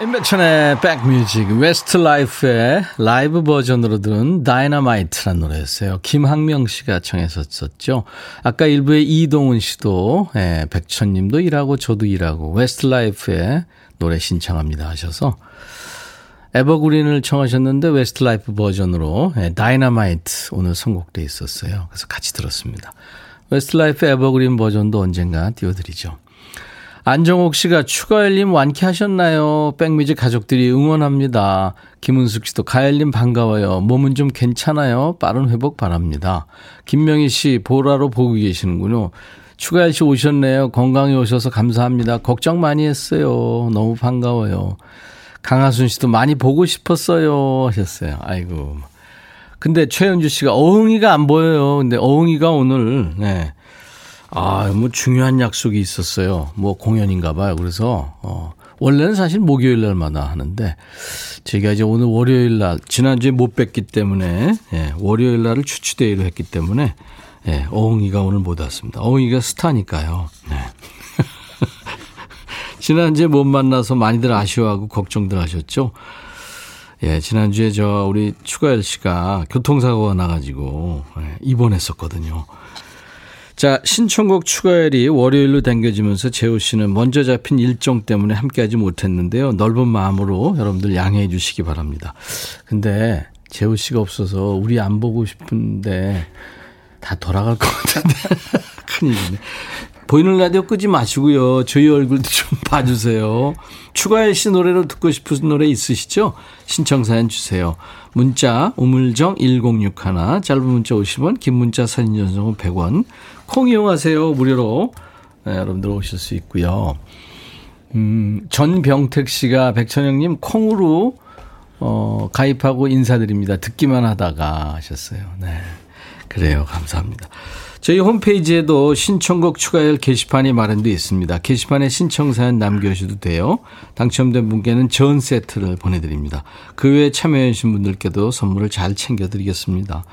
Speaker 1: 인백천의 백뮤직 Westlife의 라이브 버전으로 들은 다이너마이트란 노래였어요. 김학명 씨가 청했었죠. 아까 일부에 이동훈 씨도 예, 백천님도 일하고 저도 일하고 Westlife의 노래 신청합니다 하셔서 Evergreen을 청하셨는데 웨스트라이프 버전으로 예, 다이너마이트 오늘 선곡돼 있었어요. 그래서 같이 들었습니다. Westlife Evergreen 버전도 언젠가 띄워드리죠. 안정옥 씨가 추가열님 완쾌하셨나요? 백미지 가족들이 응원합니다. 김은숙 씨도 가열님 반가워요. 몸은 좀 괜찮아요? 빠른 회복 바랍니다. 김명희 씨 보라로 보고 계시는군요. 추가열 씨 오셨네요. 건강히 오셔서 감사합니다. 걱정 많이 했어요. 너무 반가워요. 강하순 씨도 많이 보고 싶었어요. 하셨어요. 아이고. 근데 최현주 씨가 어흥이가 안 보여요. 근데 어흥이가 오늘, 네. 아, 뭐 중요한 약속이 있었어요. 뭐 공연인가 봐요. 그래서, 어, 원래는 사실 목요일 날마다 하는데, 제가 이제 오늘 월요일 날, 지난주에 못 뵀기 때문에, 예, 월요일 날을 추추데이로 했기 때문에, 예, 어흥이가 오늘 못 왔습니다. 어흥이가 스타니까요. 네. 지난주에 못 만나서 많이들 아쉬워하고 걱정들 하셨죠? 예, 지난주에 저 우리 추가열 씨가 교통사고가 나가지고 예, 입원했었거든요. 자, 신청곡 추가열이 월요일로 당겨지면서 재호 씨는 먼저 잡힌 일정 때문에 함께하지 못했는데요. 넓은 마음으로 여러분들 양해해 주시기 바랍니다. 근데 재호 씨가 없어서 우리 안 보고 싶은데 다 돌아갈 것 같은데. 큰일이네. 보이는 라디오 끄지 마시고요. 저희 얼굴도 좀 봐주세요. 추가열 씨 노래로 듣고 싶은 노래 있으시죠? 신청사연 주세요. 문자 우물정 1061 짧은 문자 50원 긴 문자 사진 전송은 100원 콩 이용하세요. 무료로 네, 여러분들 오실 수 있고요. 음, 전병택 씨가 백천영님 콩으로 어, 가입하고 인사드립니다. 듣기만 하다가 하셨어요. 네. 그래요. 감사합니다. 저희 홈페이지에도 신청곡 추가열 게시판이 마련되어 있습니다. 게시판에 신청사연 남겨주셔도 돼요. 당첨된 분께는 전 세트를 보내드립니다. 그 외에 참여해주신 분들께도 선물을 잘 챙겨드리겠습니다.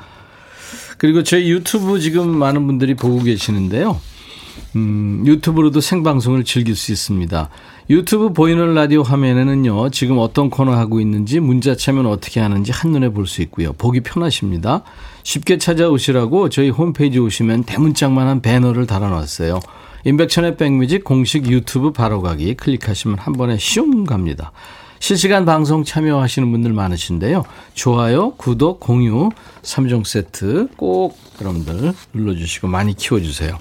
Speaker 1: 그리고 저희 유튜브 지금 많은 분들이 보고 계시는데요. 음, 유튜브로도 생방송을 즐길 수 있습니다. 유튜브 보이는 라디오 화면에는요, 지금 어떤 코너 하고 있는지, 문자 참여는 어떻게 하는지 한눈에 볼 수 있고요. 보기 편하십니다. 쉽게 찾아오시라고 저희 홈페이지 오시면 대문짝만한 배너를 달아놨어요. 인백천의 백뮤직 공식 유튜브 바로가기 클릭하시면 한 번에 슝 갑니다. 실시간 방송 참여하시는 분들 많으신데요. 좋아요, 구독, 공유, 3종 세트 꼭 여러분들 눌러주시고 많이 키워주세요.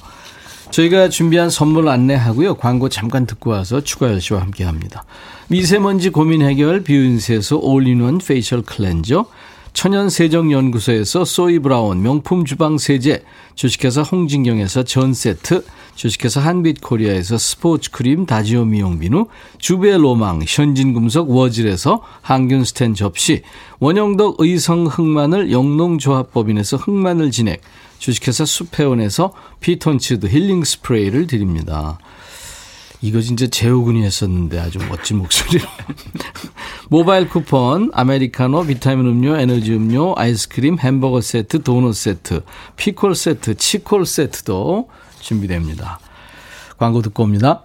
Speaker 1: 저희가 준비한 선물 안내하고요. 광고 잠깐 듣고 와서 추가열 씨와 함께 합니다. 미세먼지 고민 해결 뷰인스에서 all-in-one facial cleanser 천연세정연구소에서 소이브라운 명품 주방세제 주식회사 홍진경에서 전세트 주식회사 한빛코리아에서 스포츠크림 다지오 미용비누 주베로망 현진금속 워즐에서 항균스텐 접시 원형덕 의성 흑마늘 영농조합법인에서 흑마늘 진액 주식회사 수페온에서 피톤치드 힐링 스프레이를 드립니다. 이거 진짜 재호군이 했었는데 아주 멋진 목소리로. 모바일 쿠폰, 아메리카노, 비타민 음료, 에너지 음료, 아이스크림, 햄버거 세트, 도넛 세트, 피콜 세트, 치콜 세트도 준비됩니다. 광고 듣고 옵니다.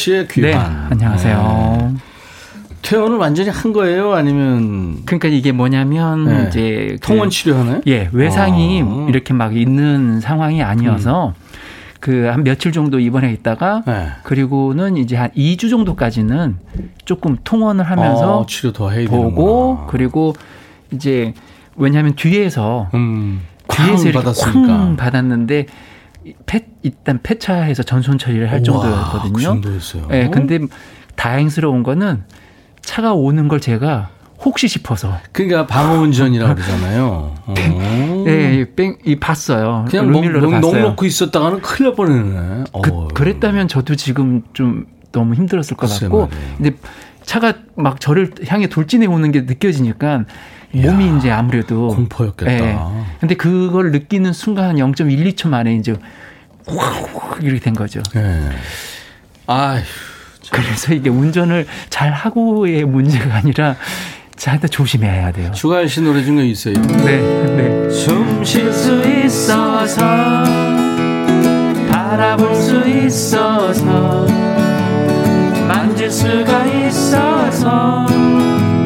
Speaker 1: 씨의 귀환. 네,
Speaker 5: 안녕하세요. 네.
Speaker 1: 퇴원을 완전히 한 거예요? 아니면
Speaker 5: 그러니까 이게 뭐냐면 네. 이제
Speaker 1: 그 통원 치료하나요?
Speaker 5: 예, 외상이 아. 이렇게 막 있는 상황이 아니어서 음. 그한 며칠 정도 입원해 있다가 네. 그리고는 이제 한 2주 정도까지는 조금 통원을 하면서
Speaker 1: 아, 치료 더 해야
Speaker 5: 보고 되는구나. 그리고 이제 왜냐하면 뒤에서 음, 뒤에서 이렇게 쾅 받았는데 폐, 일단 폐차해서 전손 처리를 할 정도였거든요. 그
Speaker 1: 정도였어요.
Speaker 5: 네, 근데 다행스러운 거는 차가 오는 걸 제가 혹시 싶어서.
Speaker 1: 그러니까 방어운전이라고 그러잖아요.
Speaker 5: 네, 뺑, 이 봤어요.
Speaker 1: 그냥 넉, 넉, 넉 놓고 있었다가는 큰일 날 뻔했네.
Speaker 5: 그, 그랬다면 저도 지금 좀 너무 힘들었을 것 같고. 근데 차가 막 저를 향해 돌진해 오는 게 느껴지니까 몸이 이야, 이제 아무래도
Speaker 1: 공포였겠다. 네.
Speaker 5: 근데 그걸 느끼는 순간 0.1, 2초 만에 이제 확 이렇게 된 거죠. 네.
Speaker 1: 아휴.
Speaker 5: 그래서 이게 운전을 잘 하고의 문제가 아니라 자한테 조심해야 돼요.
Speaker 1: 추가할 씨 노래 중에 있어요.
Speaker 5: 네, 네.
Speaker 1: 숨 쉴 수 있어서 바라볼 수 있어서 만질 수가 있어서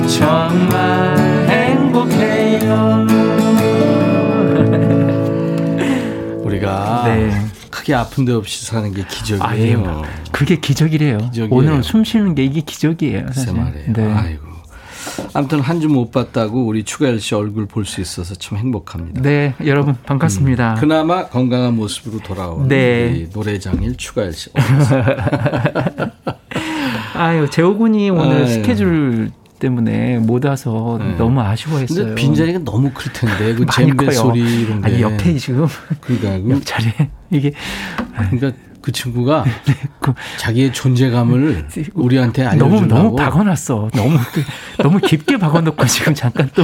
Speaker 1: 정말 행복해요. 우리가 네. 크게 아픈 데 없이 사는 게 기적이에요. 아,
Speaker 5: 그게 기적이래요. 기적이에요. 오늘 숨 쉬는 게 이게 기적이에요. 사실.
Speaker 1: 말이에요. 네. 아이고. 아무튼 한 주 못 봤다고 우리 추가열 씨 얼굴 볼 수 있어서 참 행복합니다.
Speaker 5: 네, 여러분 반갑습니다.
Speaker 1: 음, 그나마 건강한 모습으로 돌아온 네. 노래장일 추가열 씨.
Speaker 5: 아유, 재호군이 오늘 아유. 스케줄 때문에 못 와서 네. 너무 아쉬워했어요.
Speaker 1: 근데 빈자리가 너무 클 텐데 그 잼배 소리 이런 게.
Speaker 5: 아니 옆에 지금
Speaker 1: 그러니까
Speaker 5: 옆자리 이게
Speaker 1: 그러니까 그 친구가 네, 그, 자기의 존재감을 우리한테 알려주려고
Speaker 5: 너무 너무 박아놨어. 너무 너무 깊게 박아놓고 지금 잠깐 또.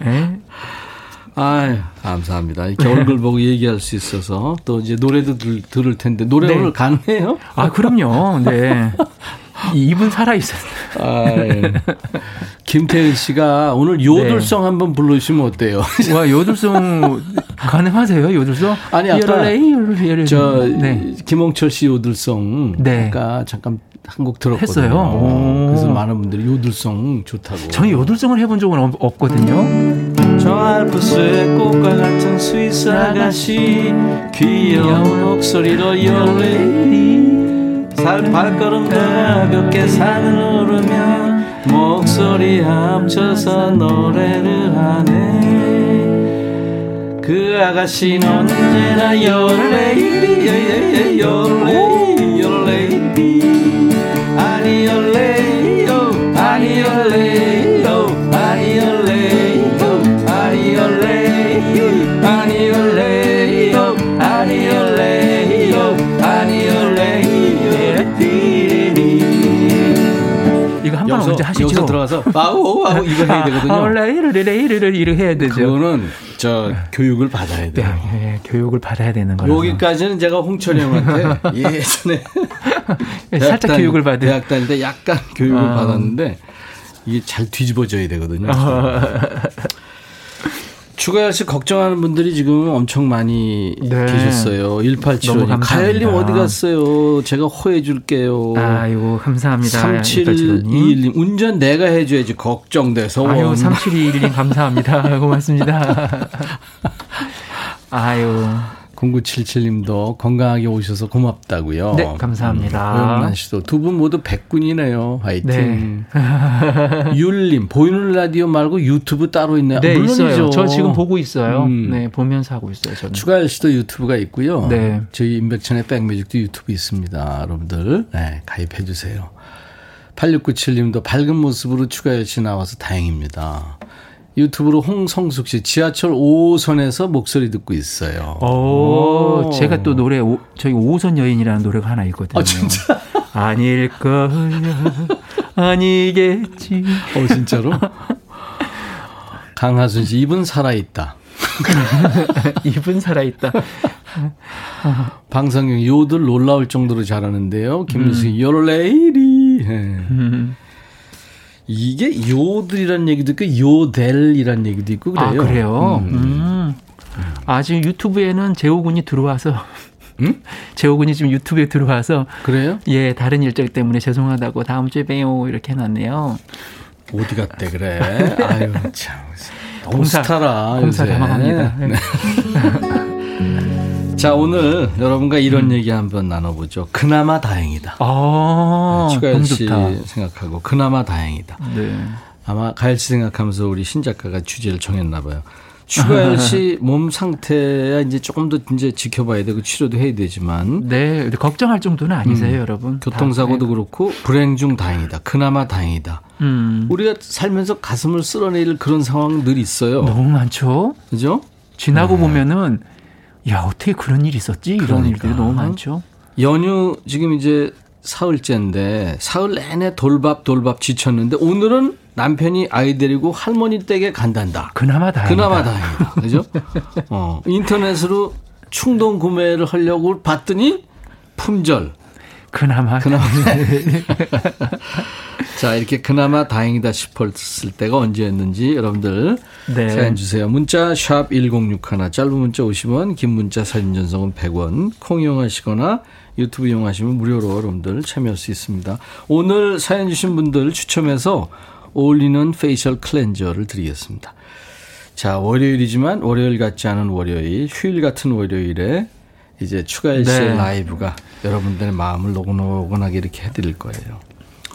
Speaker 5: 네.
Speaker 1: 아 감사합니다. 이렇게 얼굴 보고 얘기할 수 있어서 또 이제 노래도 들, 들을 텐데 노래 네. 오늘 가능해요?
Speaker 5: 아 그럼요. 네. 입은 살아 있었어요. 아, 예.
Speaker 1: 김태은 씨가 오늘 요들송 네. 한번 불러주시면 어때요?
Speaker 5: 와 요들송 가능하세요? 요들송?
Speaker 1: 아니 아까 저 네. 김홍철 씨 요들송 네. 아까 잠깐 한곡 들었거든요. 했어요. 그래서 많은 분들이 요들송 좋다고.
Speaker 5: 저는 요들송을 해본 적은 없거든요.
Speaker 1: 저 알프스의 꽃과 같은 스위스 아가씨 귀여운 목소리로 열레 살 발걸음 가볍게 산을 오르며 목소리 합쳐서 노래를 하네. 그 아가씨는 언제나 열레이디 열레이 열레이
Speaker 5: 한번 언제 하시죠?
Speaker 1: 여기서 들어가서 와우 와우 이거 해야 되거든요. 아,
Speaker 5: 원래 이를 이를 이를 해야 되죠.
Speaker 1: 그거는 저 교육을 받아야 돼요.
Speaker 5: 네, 네, 교육을 받아야 되는 거예요.
Speaker 1: 여기까지는 제가 홍철이 형한테 예전에
Speaker 5: 살짝 다니, 교육을 받은
Speaker 1: 대학 다닐 때 약간 교육을 아. 받았는데 이게 잘 뒤집어져야 되거든요. 추가열 씨 걱정하는 분들이 지금 엄청 많이 네. 계셨어요. 1875님. 가열님 어디 갔어요? 제가 호해 줄게요.
Speaker 5: 아이고, 감사합니다.
Speaker 1: 3721님. 운전 내가 해줘야지. 걱정돼서.
Speaker 5: 아유, 3721님 감사합니다. 고맙습니다. 아유.
Speaker 1: 0977님도 건강하게 오셔서 고맙다고요.
Speaker 5: 네, 감사합니다.
Speaker 1: 고영란 씨도 두 분 모두 백군이네요. 화이팅. 네. 율님 보이는 라디오 말고 유튜브 따로 있나요?
Speaker 5: 네, 물론이죠. 있어요. 저 지금 보고 있어요. 음. 네, 보면서 하고 있어요. 저는.
Speaker 1: 추가할 씨도 유튜브가 있고요. 네. 저희 임백천의 백뮤직도 유튜브 있습니다. 여러분들 네, 가입해 주세요. 8697님도 밝은 모습으로 추가열 씨 나와서 다행입니다. 유튜브로 홍성숙 씨 지하철 5호선에서 목소리 듣고 있어요.
Speaker 5: 오, 오. 제가 또 노래 오, 저희 5호선 여인이라는 노래가 하나 있거든요.
Speaker 1: 아 진짜?
Speaker 5: 아닐 거야 아니겠지.
Speaker 1: 어 진짜로? 강하순 씨 입은 살아 있다.
Speaker 5: 입은 살아 있다.
Speaker 1: 방성경 요들 놀라울 정도로 잘하는데요. 김민수 음. Your Lady. 네. 음. 이게 요들이란 얘기도 있고 요델이란 얘기도 있고 그래요.
Speaker 5: 아, 그래요. 음. 음. 아 지금 유튜브에는 재호 군이 들어와서 응? 재호 군이 지금 유튜브에 들어와서
Speaker 1: 그래요?
Speaker 5: 예, 다른 일정 때문에 죄송하다고 다음 주에 봬요 이렇게 해놨네요.
Speaker 1: 어디 갔대 그래? 아유 참. 너무
Speaker 5: 공사,
Speaker 1: 스타라.
Speaker 5: 공사 다망합니다. 네.
Speaker 1: 자 오늘 여러분과 이런 음. 얘기 한번 나눠보죠. 그나마 다행이다.
Speaker 5: 아,
Speaker 1: 추가열 씨 생각하고 그나마 다행이다. 네. 아마 가열 씨 생각하면서 우리 신 작가가 주제를 정했나 봐요. 추가열 씨 몸 상태야 이제 조금 더 이제 지켜봐야 되고 치료도 해야 되지만.
Speaker 5: 네, 걱정할 정도는 아니세요, 음, 여러분.
Speaker 1: 교통사고도 다, 그렇고 불행 중 다행이다. 그나마 다행이다. 음. 우리가 살면서 가슴을 쓸어내릴 그런 상황 늘 있어요.
Speaker 5: 너무 많죠.
Speaker 1: 그죠?
Speaker 5: 지나고 네. 보면은 야 어떻게 그런 일이 있었지 이런 그러니까. 일들이 너무 많죠.
Speaker 1: 연휴 지금 이제 사흘째인데 사흘 내내 돌밥 돌밥 지쳤는데 오늘은 남편이 아이 데리고 할머니 댁에 간단다.
Speaker 5: 그나마 다행이다.
Speaker 1: 그나마 다행이다. 그죠? 어, 인터넷으로 충동 구매를 하려고 봤더니 품절.
Speaker 5: 그나마.
Speaker 1: 그나마. 자, 이렇게 그나마 다행이다 싶었을 때가 언제였는지 여러분들 네. 사연 주세요. 문자 샵 1061, 짧은 문자 50원, 긴 문자 사진 전송은 100원, 콩 이용하시거나 유튜브 이용하시면 무료로 여러분들 참여할 수 있습니다. 오늘 사연 주신 분들 추첨해서 all-in-one facial cleanser를 드리겠습니다. 자, 월요일이지만 월요일 같지 않은 월요일, 휴일 같은 월요일에 이제 추가열 씨의 네. 라이브가 여러분들의 마음을 노곤노곤하게 이렇게 해드릴 거예요.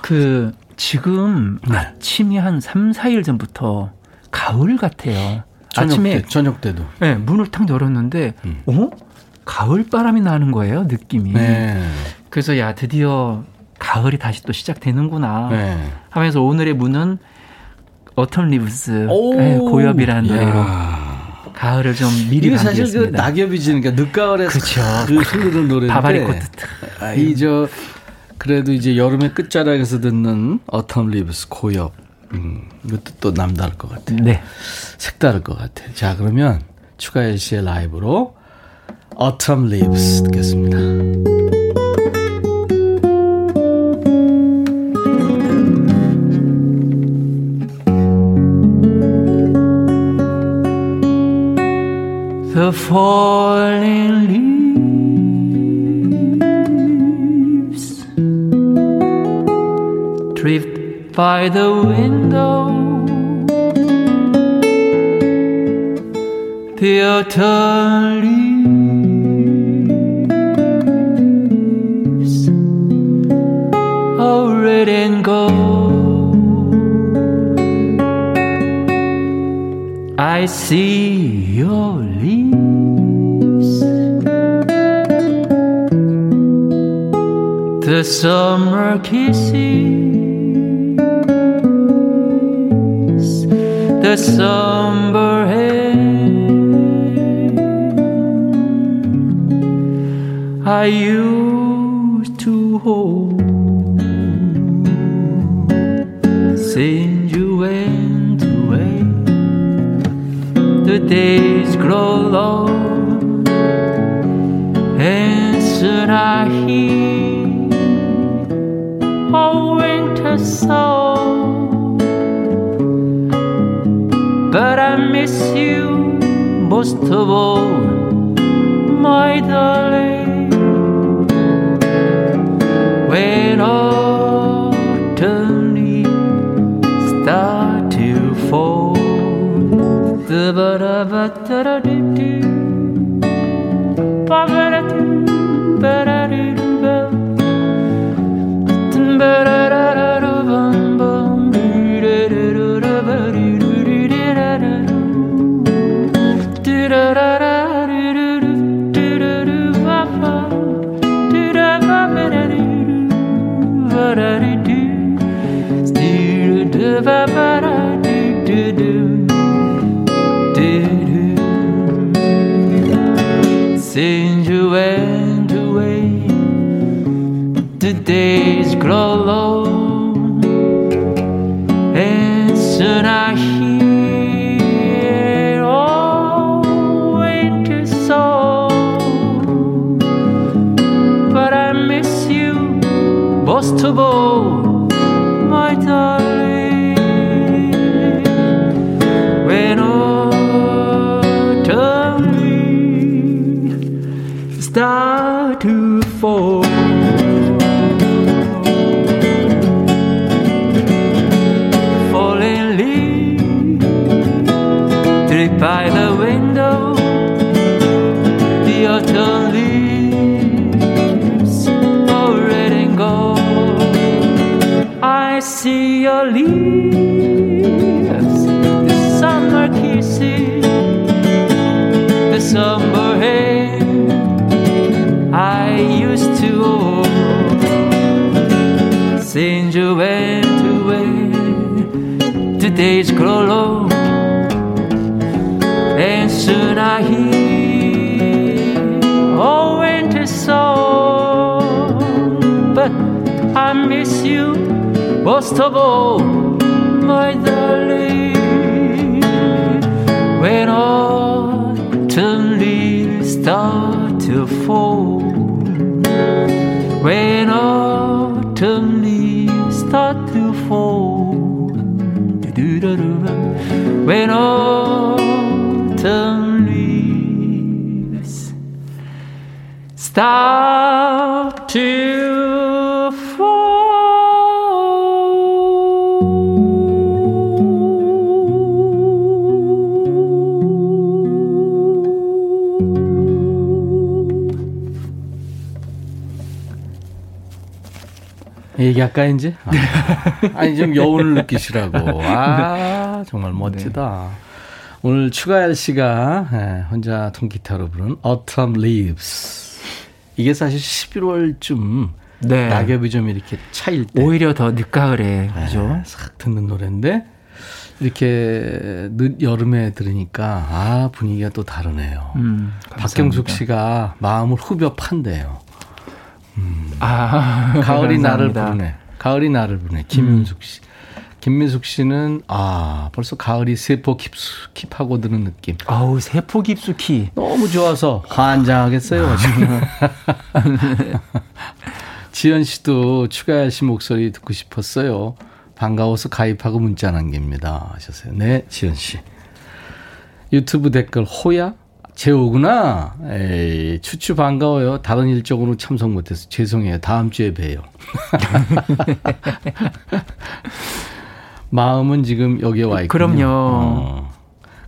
Speaker 5: 그 지금 네. 아침이 한 3, 4일 전부터 가을 같아요.
Speaker 1: 저녁 아침에 때, 저녁 때도.
Speaker 5: 네, 문을 탁 열었는데 음. 어? 가을 바람이 나는 거예요, 느낌이. 네. 그래서 야, 드디어 가을이 다시 또 시작되는구나 네. 하면서 오늘의 문은 어텀 리브스 네, 고엽이라는 노래로 가을을 좀 미리 이게 사실 그
Speaker 1: 낙엽이 지는 게 늦가을에 그렇죠. 그 흐르는 노래인데
Speaker 5: 바바리 코트
Speaker 1: 아, 이저 그래도 이제 여름의 끝자락에서 듣는 Autumn Leaves 고엽 음, 이것도 또 남다를 것 같아요.
Speaker 5: 네.
Speaker 1: 색다를 것 같아요. 자 그러면 추가열 씨의 라이브로 Autumn Leaves 듣겠습니다.
Speaker 5: The falling leaves drift by the window. The autumn leaves are red and gold. I see your the summer kisses, the somber hand I used to hold since you went away. The days grow long, and soon I hear most of all, my darling. When autumn leaves start to fall, the ba da ba da days grow long, and soon I hear all winter song. But I miss you most of all, my darling. When autumn start to fall. Soon I hear oh, a winter song. But I miss you most of all, my darling. When autumn leaves start to fall, when autumn leaves start to fall, when autumn start to fall.
Speaker 1: 얘기 할까 이제? 아. 니 좀 여운을 느끼시라고. 아 정말 멋지다. 네. 오늘 추가열 씨가 예, 혼자 통기타로 부른 Autumn Leaves. 이게 사실 11월쯤 네. 낙엽이 좀 이렇게 차일 때
Speaker 5: 오히려 더 늦가을에 그죠?
Speaker 1: 네, 싹 듣는 노래인데 이렇게 늦 여름에 들으니까 아 분위기가 또 다르네요. 음, 박경숙 씨가 마음을 후벼 판대요. 음. 아, 가을이 나를 부르네. 가을이 나를 부르네. 김윤숙 씨. 김민숙 씨는 아 벌써 가을이 세포 깊숙이 파고드는 느낌.
Speaker 5: 아우 세포 깊숙이
Speaker 1: 너무 좋아서 환장하겠어요. 아. 지연 씨도 추가할 씨 목소리 듣고 싶었어요. 반가워서 가입하고 문자 남깁니다. 하셨어요. 네, 지연 씨. 유튜브 댓글 호야 재호구나. 에이, 추추 반가워요. 다른 일정으로 참석 못해서 죄송해요. 다음 주에 봬요. 마음은 지금 여기에 와 있고.
Speaker 5: 그럼요. 어.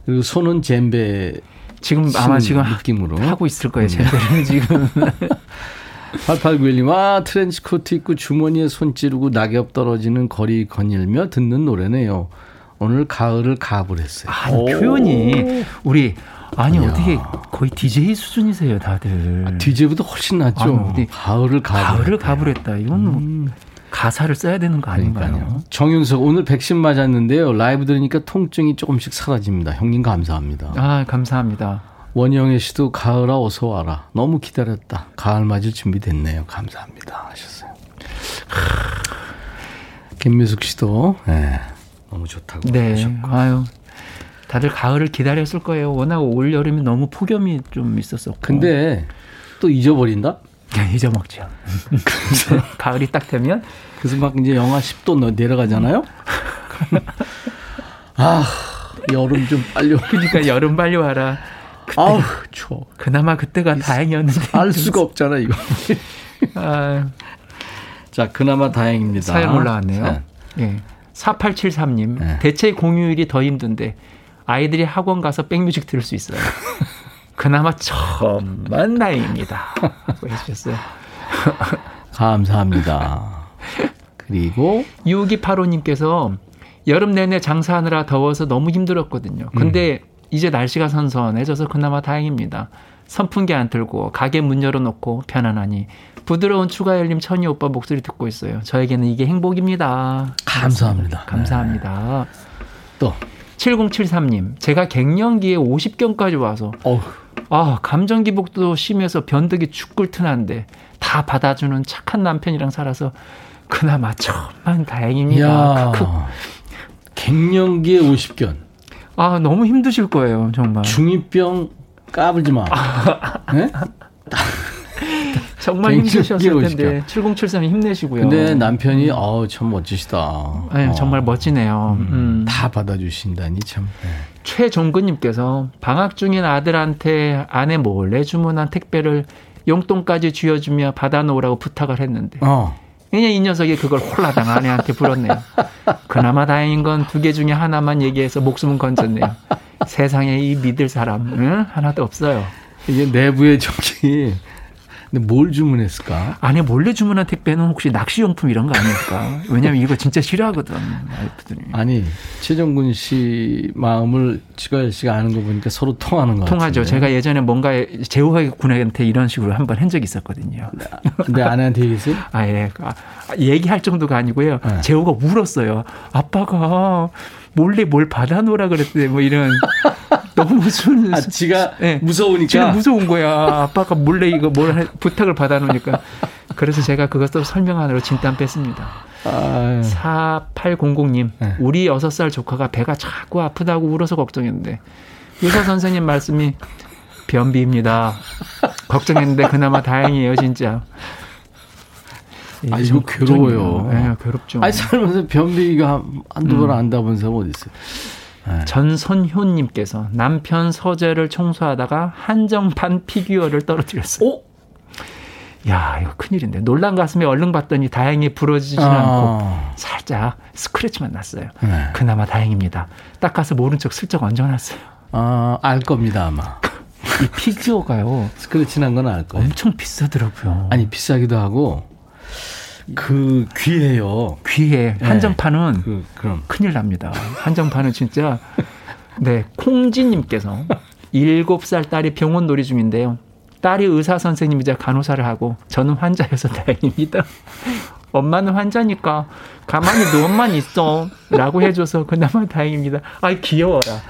Speaker 1: 그리고 손은 젬베
Speaker 5: 지금 아마 지금 느낌으로 하고 있을 거예요. 젬베는 지금.
Speaker 1: 8891님, 아, 트렌치 코트 입고 주머니에 손 찌르고 낙엽 떨어지는 거리 거닐며 듣는 노래네요. 오늘 가을을 가불 했어요.
Speaker 5: 아, 표현이 우리 아니 이야. 어떻게 거의 DJ 수준이세요, 다들.
Speaker 1: 아, DJ보다 훨씬 낫죠. 아니, 가을을 가불.
Speaker 5: 가을을 가불했다. 이건 뭐 음. 가사를 써야 되는 거 아닌가요? 그러니까요.
Speaker 1: 정윤석 오늘 백신 맞았는데요. 라이브 들으니까 통증이 조금씩 사라집니다. 형님 감사합니다.
Speaker 5: 아 감사합니다.
Speaker 1: 원영애 씨도 가을아 어서 와라. 너무 기다렸다. 가을 맞을 준비 됐네요. 감사합니다. 하셨어요. 김미숙 씨도 네, 너무 좋다고 네. 하셨고.
Speaker 5: 아유 다들 가을을 기다렸을 거예요. 워낙 올 여름이 너무 폭염이 좀 있었었고.
Speaker 1: 근데 또 잊어버린다?
Speaker 5: 네, 잊어먹죠. 가을이 딱 되면
Speaker 1: 그래서 막 이제 영하 10도 내려가잖아요. 아 여름 좀 빨리 와.
Speaker 5: 그러니까 여름 빨리 와라.
Speaker 1: 아우 추워.
Speaker 5: 그나마 그때가 다행이었는데
Speaker 1: 알 수가 없잖아 이거. 아, 자 그나마 다행입니다.
Speaker 5: 사연 올라왔네요. 네. 예. 4873님 네. 대체 공휴일이 더 힘든데 아이들이 학원 가서 백뮤직 들을 수 있어요. 그나마 천만 다행입니다. 해주셨어요.
Speaker 1: 감사합니다. 그리고
Speaker 5: 6285님께서 여름 내내 장사하느라 더워서 너무 힘들었거든요. 근데 음. 이제 날씨가 선선해져서 그나마 다행입니다. 선풍기 안 틀고 가게 문 열어놓고 편안하니 부드러운 추가 열림 천이 오빠 목소리 듣고 있어요. 저에게는 이게 행복입니다.
Speaker 1: 감사합니다.
Speaker 5: 감사합니다. 네.
Speaker 1: 또
Speaker 5: 7073님, 제가 갱년기에 50견까지 와서 어휴. 아 감정 기복도 심해서 변덕이 죽을 튼한데 다 받아주는 착한 남편이랑 살아서 그나마 천만 다행입니다.
Speaker 1: 갱년기에 50견.
Speaker 5: 아 너무 힘드실 거예요 정말.
Speaker 1: 중이병 까불지 마. 네?
Speaker 5: 정말 힘드셨을 텐데 7073 힘내시고요.
Speaker 1: 근데 남편이 어우 참 멋지시다.
Speaker 5: 네, 정말 멋지네요. 음,
Speaker 1: 음. 다 받아주신다니 참. 네.
Speaker 5: 최종근님께서 방학 중인 아들한테 아내 몰래 주문한 택배를 용돈까지 쥐어주며 받아놓으라고 부탁을 했는데 어. 그냥 이 녀석이 그걸 홀라당 아내한테 불었네요. 그나마 다행인 건 두 개 중에 하나만 얘기해서 목숨은 건졌네요. 세상에 이 믿을 사람 응? 하나도 없어요.
Speaker 1: 이게 내부의 정치 근데 뭘 주문했을까?
Speaker 5: 아니 몰래 주문한 택배는 혹시 낚시용품 이런 거 아닐까? 왜냐면 이거 진짜 싫어하거든. 와이프들이.
Speaker 1: 아니 최정군 씨 마음을 지가열 씨가 아는 거 보니까 서로 통하는 거
Speaker 5: 통하죠. 같은데. 제가 예전에 뭔가 재호의 군한테 이런 식으로 한 번 한 적이 있었거든요.
Speaker 1: 근데 아내한테 얘기했어요?
Speaker 5: 아 예. 아, 얘기할 정도가 아니고요. 네. 재호가 울었어요. 아빠가 몰래 뭘 받아놓으라 그랬대. 뭐 이런 너무 무슨
Speaker 1: 아, 지가 네. 무서우니까
Speaker 5: 지금 무서운 거야. 아빠가 몰래 이거 뭘 부탁을 받아놓으니까 그래서 제가 그것도 설명하느라 진땀 뺐습니다. 아, 4800님, 네. 우리 6살 조카가 배가 자꾸 아프다고 울어서 걱정했는데 의사 선생님 말씀이 변비입니다. 걱정했는데 그나마 다행이에요, 진짜.
Speaker 1: 아, 이거 괴로워요.
Speaker 5: 네, 괴롭죠.
Speaker 1: 아니, 살면서 변비가 한두 번 음. 안다본 사람 어디 있어요?
Speaker 5: 네. 전선효님께서 남편 서재를 청소하다가 한정판 피규어를 떨어뜨렸어요. 오? 야, 이거 큰일인데. 놀란 가슴에 얼른 봤더니 다행히 부러지진 아. 않고 살짝 스크래치만 났어요. 네. 그나마 다행입니다. 닦아서 모른 척 슬쩍 얹어놨어요.
Speaker 1: 아, 알 겁니다, 아마.
Speaker 5: 이 피규어가요.
Speaker 1: 스크래치 난 건 알 거예요.
Speaker 5: 엄청 비싸더라고요.
Speaker 1: 아니, 비싸기도 하고 그 귀해요.
Speaker 5: 귀해. 네. 한정판은 그, 그럼 큰일 납니다. 한정판은 진짜 네 콩지님께서 일곱 살 딸이 병원 놀이 중인데요. 딸이 의사 선생님이자 간호사를 하고 저는 환자여서 다행입니다. 엄마는 환자니까 가만히 누워만 있어. 라고 해줘서 그나마 다행입니다. 아, 귀여워라.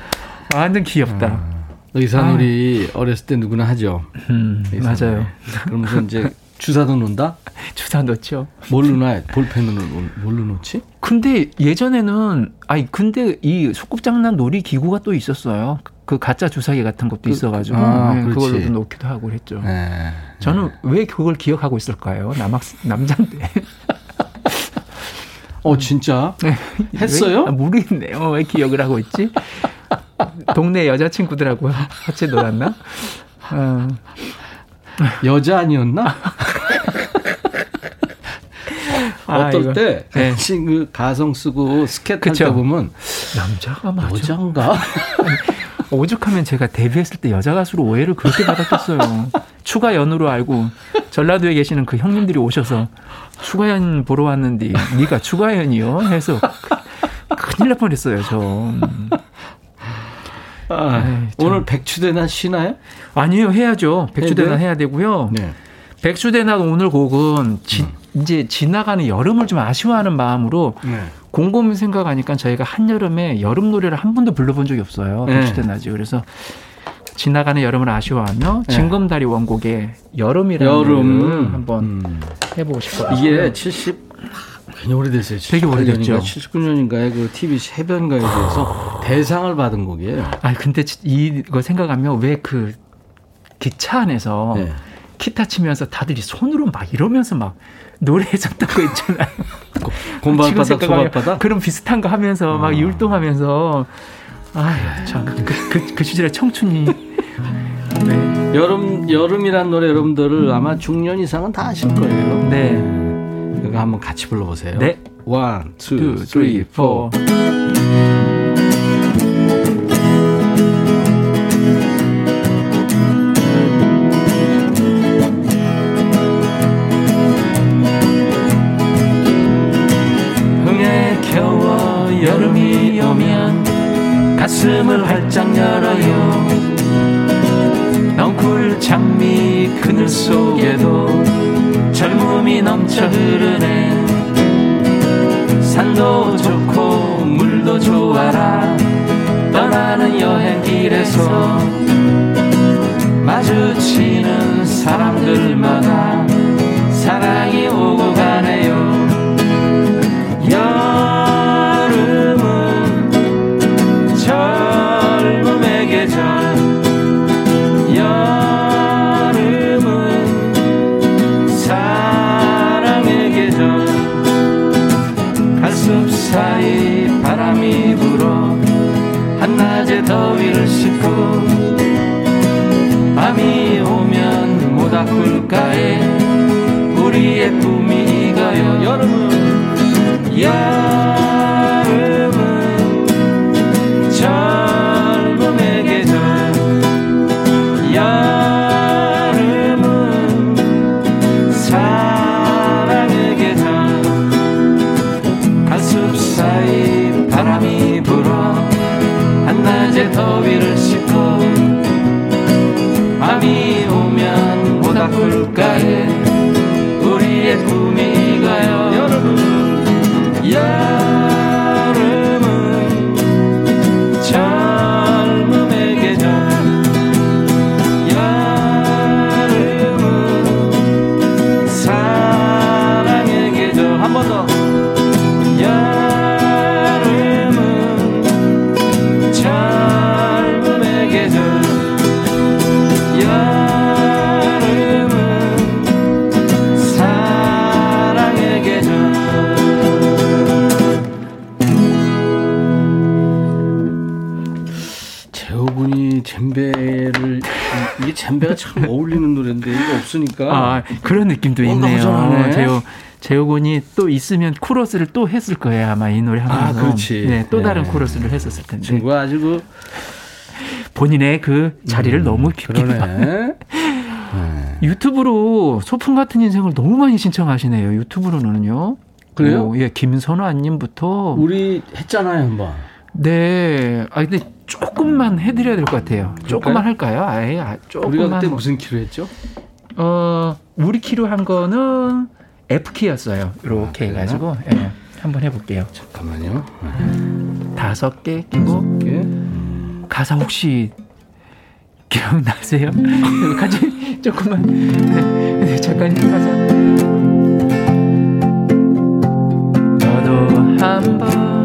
Speaker 5: 완전 귀엽다. 음,
Speaker 1: 의사놀이 아. 어렸을 때 누구나 하죠.
Speaker 5: 음, 맞아요.
Speaker 1: 그러면서 이제 주사도 놓는다?
Speaker 5: 주사 놓죠.
Speaker 1: 뭘로 놔? 볼펜으로 뭘로 놓지?
Speaker 5: 근데 예전에는 아니 근데 이 소꿉장난 놀이 기구가 또 있었어요. 그 가짜 주사기 같은 것도 그, 있어가지고 아, 네, 그걸로도 놓기도 하고 그랬죠. 네, 저는 네. 왜 그걸 기억하고 있을까요? 남학 남자인데.
Speaker 1: 어 진짜 네. 했어요?
Speaker 5: 왜, 아, 모르겠네요. 왜 기억을 하고 있지? 동네 여자친구들하고 같이 놀았나? 어.
Speaker 1: 여자 아니었나? 아, 어떨 이거. 때 네. 그 가성 쓰고 스케트 할때 보면
Speaker 5: 남자가 맞아.
Speaker 1: 여잔가?
Speaker 5: 오죽하면 제가 데뷔했을 때 여자 가수로 오해를 그렇게 받았겠어요. 추가연으로 알고 전라도에 계시는 그 형님들이 오셔서 추가연 보러 왔는데 네가 추가연이요? 해서 큰일 날 뻔했어요. 저.
Speaker 1: 아, 에이, 오늘 백추대낮 쉬나요?
Speaker 5: 아니요, 해야죠. 백추대낮 해야 되고요. 네. 백추대낮 오늘 곡은 지, 음. 이제 지나가는 여름을 좀 아쉬워하는 마음으로 네. 곰곰이 생각하니까 저희가 한여름에 여름 노래를 한 번도 불러본 적이 없어요. 네. 백추대낮이. 그래서 지나가는 여름을 아쉬워하며 네. 징검다리 원곡의 여름이라는 여름. 노래를 한번 음. 해보고 싶어요.
Speaker 1: 이게 70 많이 오래됐어요.
Speaker 5: 되게 오래됐죠.
Speaker 1: 79년인가에 그 TV 해변가에 대해서 대상을 받은 곡이에요.
Speaker 5: 아 근데 이거 생각하면 왜 그 기차 안에서 네. 기타 치면서 다들 이 손으로 막 이러면서 막 노래해줬던 거 있잖아요.
Speaker 1: 곰발바닥, 소발바닥?
Speaker 5: 그런 비슷한 거 하면서 아. 막 율동하면서 아, 참, 그, 그, 그 시절의 청춘이.
Speaker 1: 네. 여름, 여름이란 노래 여러분들을 아마 중년 이상은 다 아실 거예요.
Speaker 5: 네.
Speaker 1: 이거 한번 같이 불러보세요.
Speaker 5: 네.
Speaker 1: One, two, three, four. 흥에 겨워 여름이 오면 가슴을 활짝 열어요 넝쿨 장미 그늘 속에도 젊음이 넘쳐 흐르네. 산도 좋고 물도 좋아라. 떠나는 여행길에서 마주치는 사람들마다 바람이 불어 한낮의 더위를 싣고 밤이 오면
Speaker 5: 모닥불가에 우리의 꿈이 가요. 여러분
Speaker 1: 야! 없으니까
Speaker 5: 아 그런 느낌도 있네요. 재호 재호군이 또 있으면 코러스를 또 했을 거예요 아마 이 노래 하면서.
Speaker 1: 아 그렇지.
Speaker 5: 네, 또 다른 네. 코러스를 했었을 텐데.
Speaker 1: 친구가 아주 그
Speaker 5: 본인의 그 자리를 음, 너무 깊게 네. 유튜브로 소풍 같은 인생을 너무 많이 신청하시네요. 유튜브로는요.
Speaker 1: 그래요?
Speaker 5: 오, 예, 김선화님부터
Speaker 1: 우리 했잖아요 한번.
Speaker 5: 네. 아 근데 조금만 해드려야 될 것 같아요. 조금만 할까요? 아예 아, 조금만.
Speaker 1: 우리가 그때 무슨 키로 했죠?
Speaker 5: 어 우리 키로 한 거는 F 키였어요. 이렇게 아, 해가지고 예, 한번 해볼게요.
Speaker 1: 잠깐만요.
Speaker 5: 다섯 개 끼고 개. 가사 혹시 기억나세요? 같이 조금만 네, 네, 작가님 가사. 너도 한번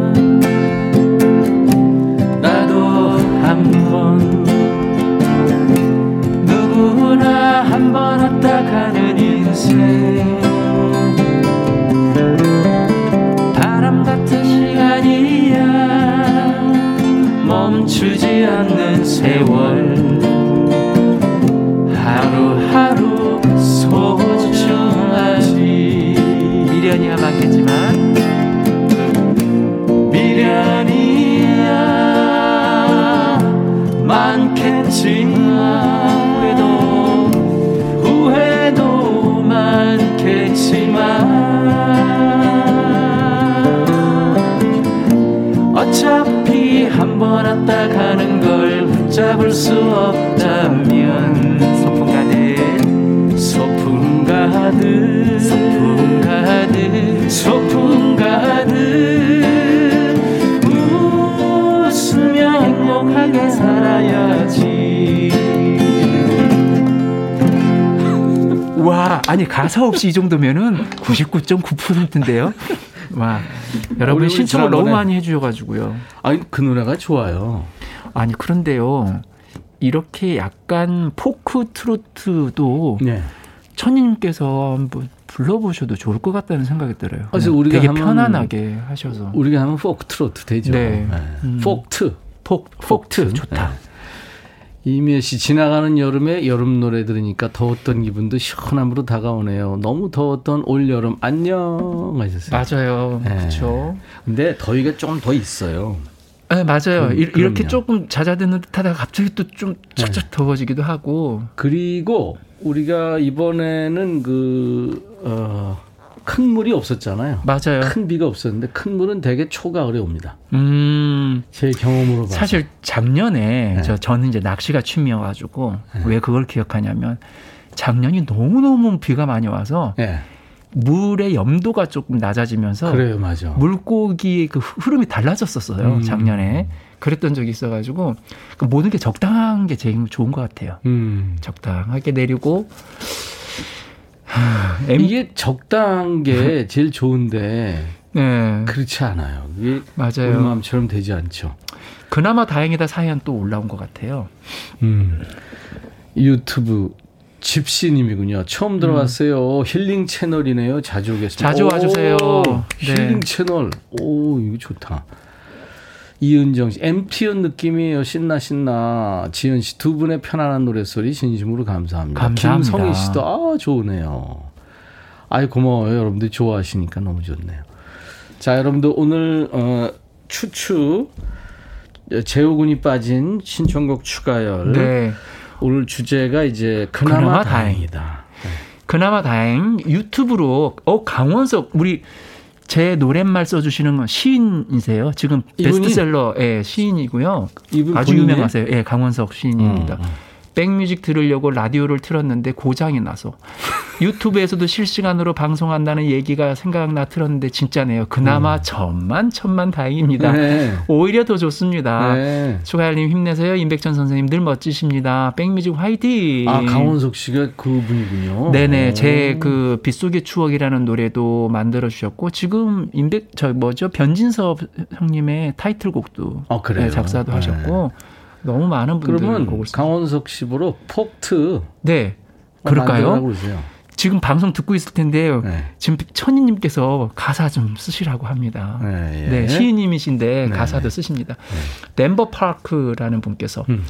Speaker 5: 한번 왔다 가는 걸 붙잡을 수 없다면 소풍 가득 소풍 가득 소풍 가득 소풍 가득 웃으며 행복하게 살아야지. 와 아니 가사 없이 이 정도면은 99.9%인데요? 와 여러분 신청을 너무 많이 해주셔가지고요.
Speaker 1: 아니 그 노래가 좋아요.
Speaker 5: 아니 그런데요 이렇게 약간 포크 트로트도 네. 천님께서 한번 불러보셔도 좋을 것 같다는 생각이 들어요.
Speaker 1: 그래서 우리가
Speaker 5: 되게 편안하게 하셔서
Speaker 1: 우리가 하면 포크 트로트 되죠.
Speaker 5: 네. 네.
Speaker 1: 음. 포크트,
Speaker 5: 폭 포크트 좋다. 네.
Speaker 1: 이미애 씨 지나가는 여름에 여름 노래 들으니까 더웠던 기분도 시원함으로 다가오네요. 너무 더웠던 올 여름 안녕 하셨어요.
Speaker 5: 맞아요. 네. 그렇죠.
Speaker 1: 근데 더위가 좀더 있어요.
Speaker 5: 네, 맞아요. 그, 이렇게 조금 잦아드는 듯하다가 갑자기 또 좀 착착 네. 더워지기도 하고.
Speaker 1: 그리고 우리가 이번에는 그 어, 큰 물이 없었잖아요.
Speaker 5: 맞아요.
Speaker 1: 큰 비가 없었는데 큰 물은 대개 초가을에 옵니다. 음. 제 경험으로 봐서.
Speaker 5: 사실 작년에 네. 저 저는 이제 낚시가 취미여가지고 네. 왜 그걸 기억하냐면 작년이 너무 너무 비가 많이 와서 네. 물의 염도가 조금 낮아지면서
Speaker 1: 그래요, 맞아.
Speaker 5: 물고기의 그 흐름이 달라졌었어요. 음. 작년에 그랬던 적이 있어가지고 그 모든 게 적당한 게 제일 좋은 것 같아요. 음. 적당하게 내리고
Speaker 1: 이게 적당한 게 제일 좋은데 네. 그렇지 않아요. 이게 맞아요. 우리 마음처럼 되지 않죠.
Speaker 5: 그나마 다행이다 사연 또 올라온 것 같아요. 음.
Speaker 1: 유튜브 집시님이군요. 처음 들어왔어요. 음. 힐링 채널이네요. 자주 오겠습니다.
Speaker 5: 자주 와주세요.
Speaker 1: 네. 힐링 채널. 오, 이거 좋다. 이은정 씨, MTN 느낌이에요. 신나 신나. 지은 씨 두 분의 편안한 노래소리 진심으로 감사합니다.
Speaker 5: 감사합니다.
Speaker 1: 김성희 씨도 아 좋으네요. 아이 고마워요. 여러분들 좋아하시니까 너무 좋네요. 자, 여러분들 오늘 어, 추추 재호군이 빠진 신청곡 추가열. 네. 오늘 주제가 이제 그나마, 그나마 다행이다. 네.
Speaker 5: 그나마 다행 유튜브로 어 강원석 우리 제 노랫말 써주시는 건 시인이세요. 지금 베스트셀러의 시인이고요. 아주? 유명하세요. 예, 강원석 시인입니다. 음, 음. 백뮤직 들으려고 라디오를 틀었는데 고장이 나서 유튜브에서도 실시간으로 방송한다는 얘기가 생각나 틀었는데 진짜네요. 그나마 음. 천만 천만 다행입니다. 네. 오히려 더 좋습니다. 네. 추가열님 힘내세요. 임백천 선생님 늘 멋지십니다. 백뮤직 화이팅.
Speaker 1: 아 강원석 씨가 그분이군요.
Speaker 5: 네네 제 그 빗속의 추억이라는 노래도 만들어 주셨고 지금 임백 저 뭐죠 변진섭 형님의 타이틀곡도 아, 네, 작사도 네. 하셨고. 너무 많은 분들
Speaker 1: 그러면 강원석 씨보러 폭트
Speaker 5: 네 그럴까요? 지금 방송 듣고 있을 텐데 네. 지금 천희님께서 가사 좀 쓰시라고 합니다. 네, 예. 네 시인님이신데 네. 가사도 쓰십니다. 네. 덴버 파크라는 분께서 음.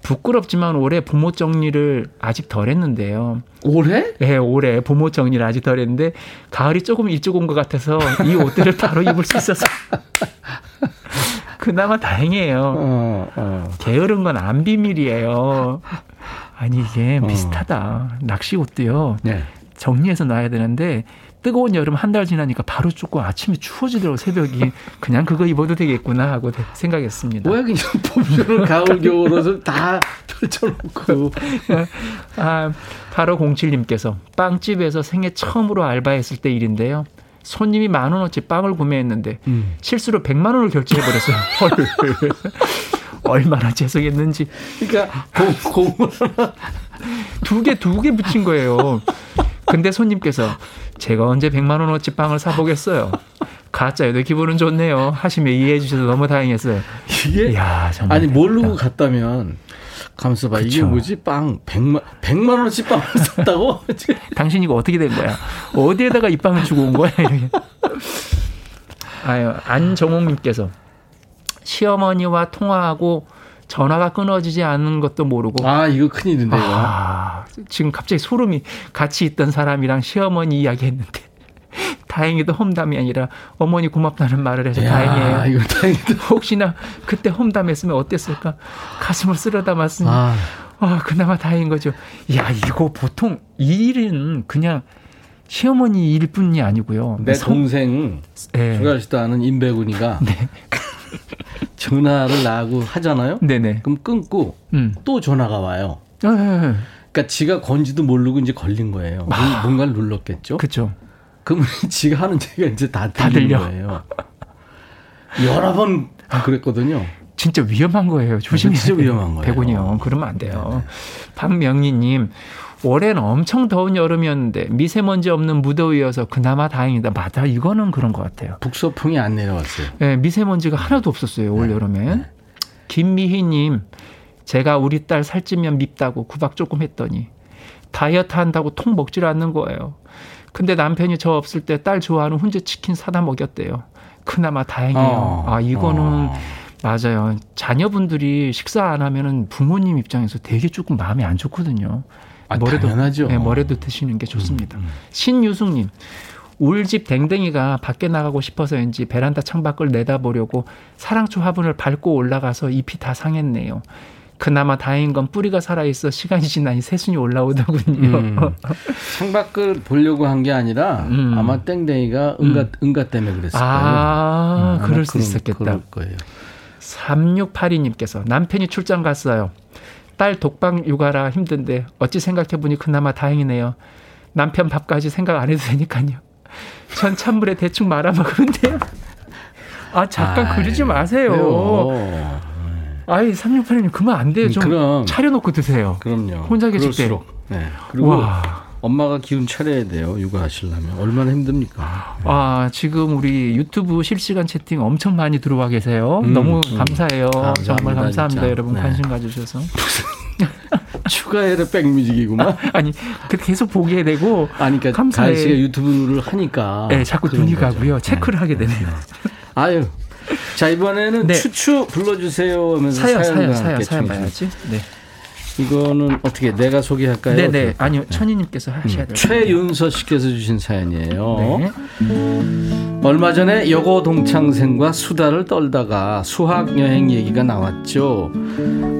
Speaker 5: 부끄럽지만 올해 부모 정리를 아직 덜 했는데요.
Speaker 1: 올해?
Speaker 5: 네, 올해 부모 정리를 아직 덜 했는데 가을이 조금 일찍 온 것 같아서 이 옷들을 바로 입을 수 있어서 그나마 다행이에요. 어, 어. 게으른 건 안 비밀이에요. 아니 이게 어. 비슷하다. 낚시 옷도요. 네. 정리해서 놔야 되는데 뜨거운 여름 한 달 지나니까 바로 춥고 아침에 추워지더라고 새벽이 그냥 그거 입어도 되겠구나 하고 생각했습니다.
Speaker 1: 왜 그냥 봄, 가을, 겨울옷을 다 펼쳐놓고.
Speaker 5: 아, 바로 07님께서 빵집에서 생애 처음으로 알바했을 때 일인데요. 손님이 만 원어치 빵을 구매했는데 음. 실수로 100만 원을 결제해 버렸어요. 헐. 얼마나 죄송했는지.
Speaker 1: 그러니까 공을
Speaker 5: 두개 두 개 붙인 거예요. 근데 손님께서 제가 언제 100만 원어치 빵을 사 보겠어요. 가짜여도 기분은 좋네요. 하시며 이해해 주셔서 너무 다행했어요.
Speaker 1: 이게 야, 아니 모르고 갔다면 가면서 봐. 이게 뭐지? 빵 100만 100만 원어치 빵을 샀다고?
Speaker 5: 당신 이거 어떻게 된 거야? 어디에다가 이 빵을 주고 온 거야? 아유, 안정옥 님께서 시어머니와 통화하고 전화가 끊어지지 않는 것도 모르고
Speaker 1: 아 이거 큰일인데 요. 아,
Speaker 5: 지금 갑자기 소름이 같이 있던 사람이랑 시어머니 이야기했는데 다행히도 험담이 아니라 어머니 고맙다는 말을 해서 야, 다행이에요. 이거 다행이다. 혹시나 그때 험담했으면 어땠을까? 가슴을 쓸어 담았으니 아. 아, 그나마 다행인 거죠. 야, 이거 보통 이 일은 그냥 시어머니 일뿐이 아니고요.
Speaker 1: 내 동생 네. 주갈 씨도 아는 임배군이가 네. 전화를 나고 하잖아요. 네네. 그럼 끊고 음. 또 전화가 와요. 네. 그러니까 지가 건지도 모르고 이제 걸린 거예요. 아. 뭔가를 눌렀겠죠.
Speaker 5: 그렇죠.
Speaker 1: 그러면 지가 하는 얘기가 이제 다, 다 들려. 거예요. 여러 번 그랬거든요.
Speaker 5: 진짜 위험한 거예요. 조심해야
Speaker 1: 진짜 위험한 거예요.
Speaker 5: 백운이요. 그러면 안 돼요. 박명희님, 올해는 엄청 더운 여름이었는데 미세먼지 없는 무더위여서 그나마 다행이다. 맞아, 이거는 그런 것 같아요.
Speaker 1: 북서풍이 안 내려왔어요.
Speaker 5: 네, 미세먼지가 하나도 없었어요. 올 네. 여름엔. 네. 김미희님, 제가 우리 딸 살찌면 밉다고 구박 조금 했더니 다이어트 한다고 통 먹질 않는 거예요. 근데 남편이 저 없을 때 딸 좋아하는 훈제 치킨 사다 먹였대요. 그나마 다행이에요. 어, 아 이거는 어. 맞아요. 자녀분들이 식사 안 하면은 부모님 입장에서 되게 조금 마음이 안 좋거든요.
Speaker 1: 아, 뭐래도, 당연하죠.
Speaker 5: 네, 뭐래도 드시는 게 좋습니다. 음, 음. 신유숙님. 울집 댕댕이가 밖에 나가고 싶어서인지 베란다 창밖을 내다보려고 사랑초 화분을 밟고 올라가서 잎이 다 상했네요. 그나마 다행인 건 뿌리가 살아있어 시간이 지나니 새순이 올라오더군요. 음.
Speaker 1: 창밖을 보려고 한 게 아니라 음. 아마 땡땡이가 응가, 음. 응가 때문에 그랬을
Speaker 5: 아, 거예요. 음, 그럴 수 있었겠다. 그럴 거예요. 3682님께서 남편이 출장 갔어요. 딸 독방 육아라 힘든데 어찌 생각해보니 그나마 다행이네요. 남편 밥까지 생각 안 해도 되니까요. 전 찬물에 대충 말아 먹으면 돼요. 아 잠깐 아이, 그러지 마세요. 왜요? 아이 3682님 그만 안 돼요. 좀 그럼, 차려놓고 드세요.
Speaker 1: 그럼요.
Speaker 5: 혼자 계실 때.
Speaker 1: 네. 그리고 와. 엄마가 기운 차려야 돼요. 육아하시려면 얼마나 힘듭니까?
Speaker 5: 아 지금 우리 유튜브 실시간 채팅 엄청 많이 들어와 계세요. 음, 너무 음. 감사해요. 음. 정말 감사합니다, 진짜. 여러분 네. 관심 가주셔서.
Speaker 1: 추가해라 백뮤직이구만.
Speaker 5: 아니 계속 보게 되고.
Speaker 1: 아니 그러니까 감사해. 씨가 유튜브를 하니까.
Speaker 5: 네, 자꾸 눈이 가고요. 체크를 네. 하게 되네요.
Speaker 1: 아유. 자 이번에는 네. 추추 불러주세요 하면서 사연 사연 사연 사연 봐야지. 네. 이거는 어떻게 내가 소개할까요?
Speaker 5: 네네 네. 아니요 천희님께서 하셔야 돼요.
Speaker 1: 최윤서 씨께서 주신 사연이에요. 네. 얼마 전에 여고 동창생과 수다를 떨다가 수학 여행 얘기가 나왔죠.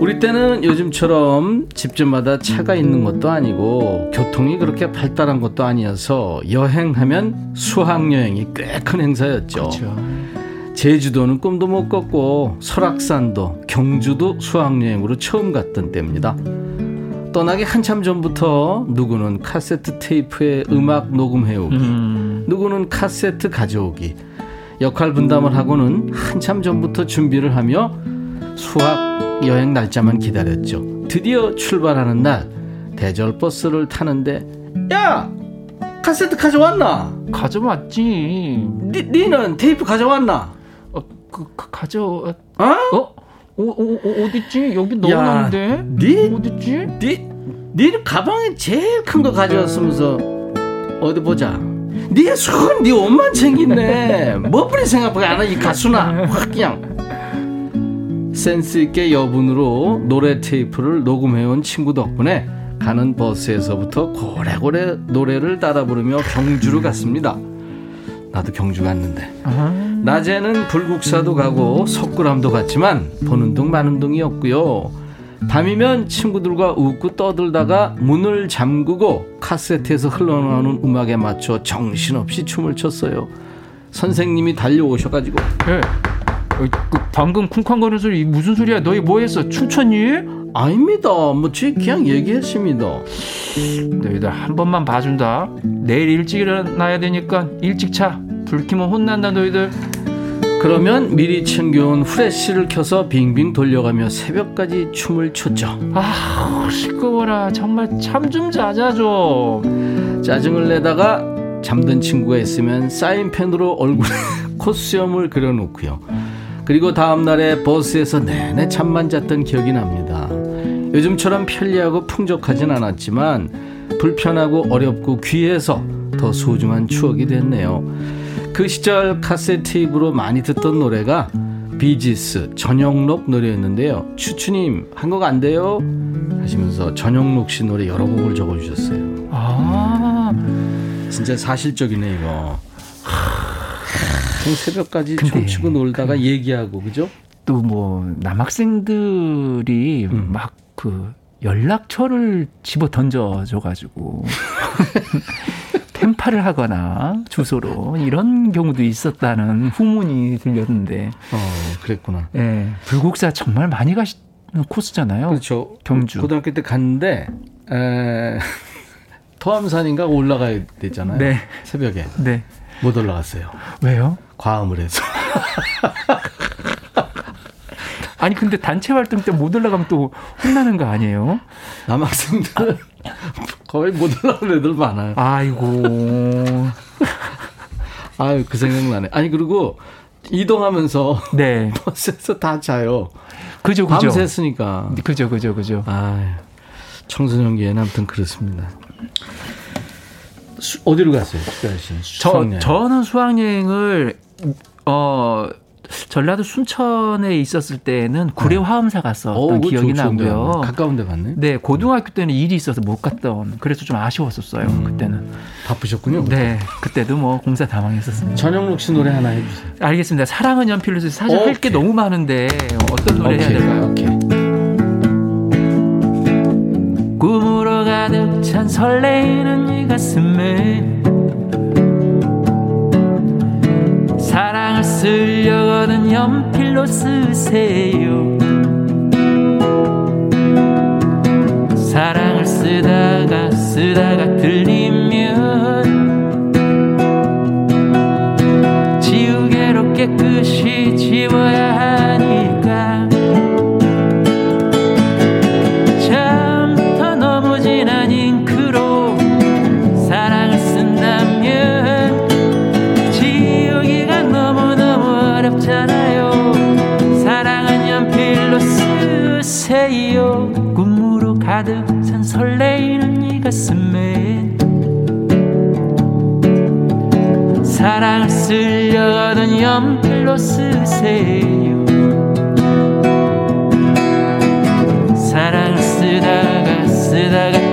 Speaker 1: 우리 때는 요즘처럼 집집마다 차가 있는 것도 아니고 교통이 그렇게 발달한 것도 아니어서 여행하면 수학 여행이 꽤 큰 행사였죠. 그렇죠. 제주도는 꿈도 못 꿨고 설악산도 경주도 수학여행으로 처음 갔던 때입니다. 떠나기 한참 전부터 누구는 카세트 테이프에 음악 녹음해 오기, 음. 누구는 카세트 가져오기, 역할 분담을 하고는 한참 전부터 준비를 하며 수학 여행 날짜만 기다렸죠. 드디어 출발하는 날 대절 버스를 타는데 야 카세트 가져왔나?
Speaker 5: 가져왔지.
Speaker 1: 니, 니는 테이프 가져왔나?
Speaker 5: 어, 그, 그 가져. 어? 어? 어, 어, 어 어딨지? 여기 넣어놨는데? 니? 어딨지?
Speaker 1: 니, 니는 가방에 제일 큰 거 가져왔으면서 어디 보자. 니가 손, 니 옷만 챙겼네. 뭐뿐이 생각보다 안 하니 가수나 확 그냥. 센스 있게 여분으로 노래 테이프를 녹음해온 친구 덕분에 가는 버스에서부터 고래고래 노래를 따라 부르며 경주로 갔습니다. 나도 경주 갔는데. 낮에는 불국사도 가고 석굴암도 갔지만 보는 둥 마는 둥이었고요. 밤이면 친구들과 웃고 떠들다가 문을 잠그고 카세트에서 흘러나오는 음악에 맞춰 정신없이 춤을 췄어요. 선생님이 달려오셔가지고 네.
Speaker 5: 그 방금 쿵쾅거리는 소리 무슨 소리야? 너희 뭐 했어? 춤췄니?
Speaker 1: 아닙니다. 뭐 제 그냥 얘기했습니다.
Speaker 5: 너희들 한 번만 봐준다. 내일 일찍 일어나야 되니까 일찍 차. 불 켜면 혼난다 너희들.
Speaker 1: 그러면 미리 챙겨온 후레쉬를 켜서 빙빙 돌려가며 새벽까지 춤을 췄죠.
Speaker 5: 아 시끄러워라. 정말 참좀 자자 좀.
Speaker 1: 짜증을 내다가 잠든 친구가 있으면 사인펜으로 얼굴에 콧수염을 그려놓고요. 그리고 다음날에 버스에서 내내 잠만 잤던 기억이 납니다. 요즘처럼 편리하고 풍족하진 않았지만 불편하고 어렵고 귀해서 더 소중한 추억이 됐네요. 그 시절 카세트 테이프로 많이 듣던 노래가 비지스 전영록 노래였는데요. 추추님 한곡 안 돼요? 하시면서 전영록 씨 노래 여러 곡을 적어주셨어요. 아 진짜 사실적이네 이거. 새벽까지 춤추고 놀다가 얘기하고 그죠?
Speaker 5: 또 뭐 남학생들이 음. 막그 연락처를 집어 던져줘 가지고 템파를 하거나 주소로 이런 경우도 있었다는 후문이 들렸는데.
Speaker 1: 어, 그랬구나.
Speaker 5: 예. 네, 불국사 정말 많이 가시는 코스잖아요.
Speaker 1: 그렇죠. 경주. 고등학교 때 갔는데 에... 토암산인가 올라가야 되잖아요. 네. 새벽에. 네. 못 올라갔어요.
Speaker 5: 왜요?
Speaker 1: 과음을 해서.
Speaker 5: 아니 근데 단체 활동 때 못 올라가면 또 혼나는 거 아니에요?
Speaker 1: 남학생들 아. 거의 못 올라오는 애들 많아요.
Speaker 5: 아이고.
Speaker 1: 아유 그 생각나네. 아니 그리고 이동하면서 네. 버스에서 다 자요.
Speaker 5: 그죠 그죠.
Speaker 1: 밤새으니까.
Speaker 5: 그죠 그죠 그죠.
Speaker 1: 아 청소년기에는 아무튼 그렇습니다. 수, 어디로 갔어요?
Speaker 5: 수학여행. 저는 수학여행을 어 전라도 순천에 있었을 때는 구례 네. 화엄사 갔었던 오, 기억이 나고요.
Speaker 1: 가까운데 갔네.
Speaker 5: 네, 고등학교 때는 일이 있어서 못 갔던. 그래서 좀 아쉬웠었어요. 음, 그때는.
Speaker 1: 바쁘셨군요.
Speaker 5: 네, 그때도 뭐 공사 다 망했었습니다.
Speaker 1: 전영록 씨 노래 하나 해주세요.
Speaker 5: 알겠습니다. 사랑은 연필로 사실 할 게 너무 많은데 어떤 노래 오케이. 해야 될까요? 오케이. 꿈으로 가득 찬 설레이는 이 가슴에 쓰려거든 연필로 쓰세요. 사랑을 쓰다가 쓰다가 들리면 지우개로 깨끗이 지워야 하 가슴에 사랑을 쓰려던 연필로 쓰세요. 사랑을 쓰다가 쓰다가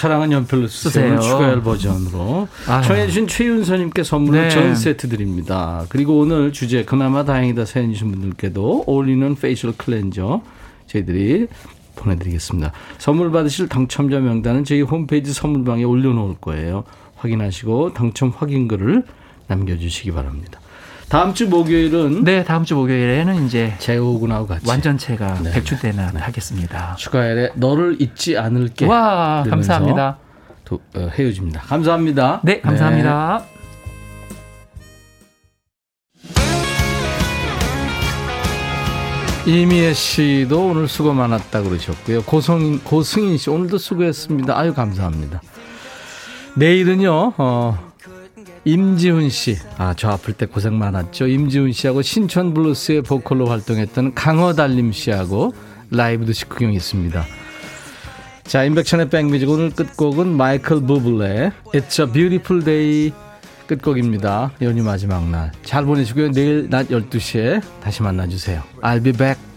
Speaker 1: 사랑은 연필로 쓰세요.
Speaker 5: 쓰세요.
Speaker 1: 추가열 버전으로
Speaker 5: 아유.
Speaker 1: 청해주신 최윤서님께 선물로
Speaker 5: 네.
Speaker 1: 전 세트 드립니다. 그리고 오늘 주제 그나마 다행이다 사연 주신 분들께도 어울리는 facial cleanser 저희들이 보내드리겠습니다. 선물 받으실 당첨자 명단은 저희 홈페이지 선물방에 올려놓을 거예요. 확인하시고 당첨 확인글을 남겨주시기 바랍니다. 다음 주 목요일은
Speaker 5: 네, 다음 주 목요일에는 이제
Speaker 1: 재호군하고 같이
Speaker 5: 완전체가
Speaker 1: 네.
Speaker 5: 백주대낮 하겠습니다.
Speaker 1: 추가열의 너를 잊지 않을게
Speaker 5: 와, 감사합니다.
Speaker 1: 도, 어, 헤어집니다. 감사합니다.
Speaker 5: 네, 감사합니다.
Speaker 1: 이미애 씨도 오늘 수고 많았다 그러셨고요. 고성인, 고승인 씨 오늘도 수고했습니다. 아유 감사합니다. 내일은요. 어, 임지훈 씨. 아, 저 아플 때 고생 많았죠. 임지훈 씨하고 신촌 블루스의 보컬로 활동했던 강허달림 씨하고 라이브 도시 구경이 있습니다. 자, 임백천의 백뮤직 오늘 끝곡은 마이클 부블레 It's a Beautiful Day 끝곡입니다. 연휴 마지막 날. 잘 보내시고요. 내일 낮 12시에 다시 만나주세요. I'll be back.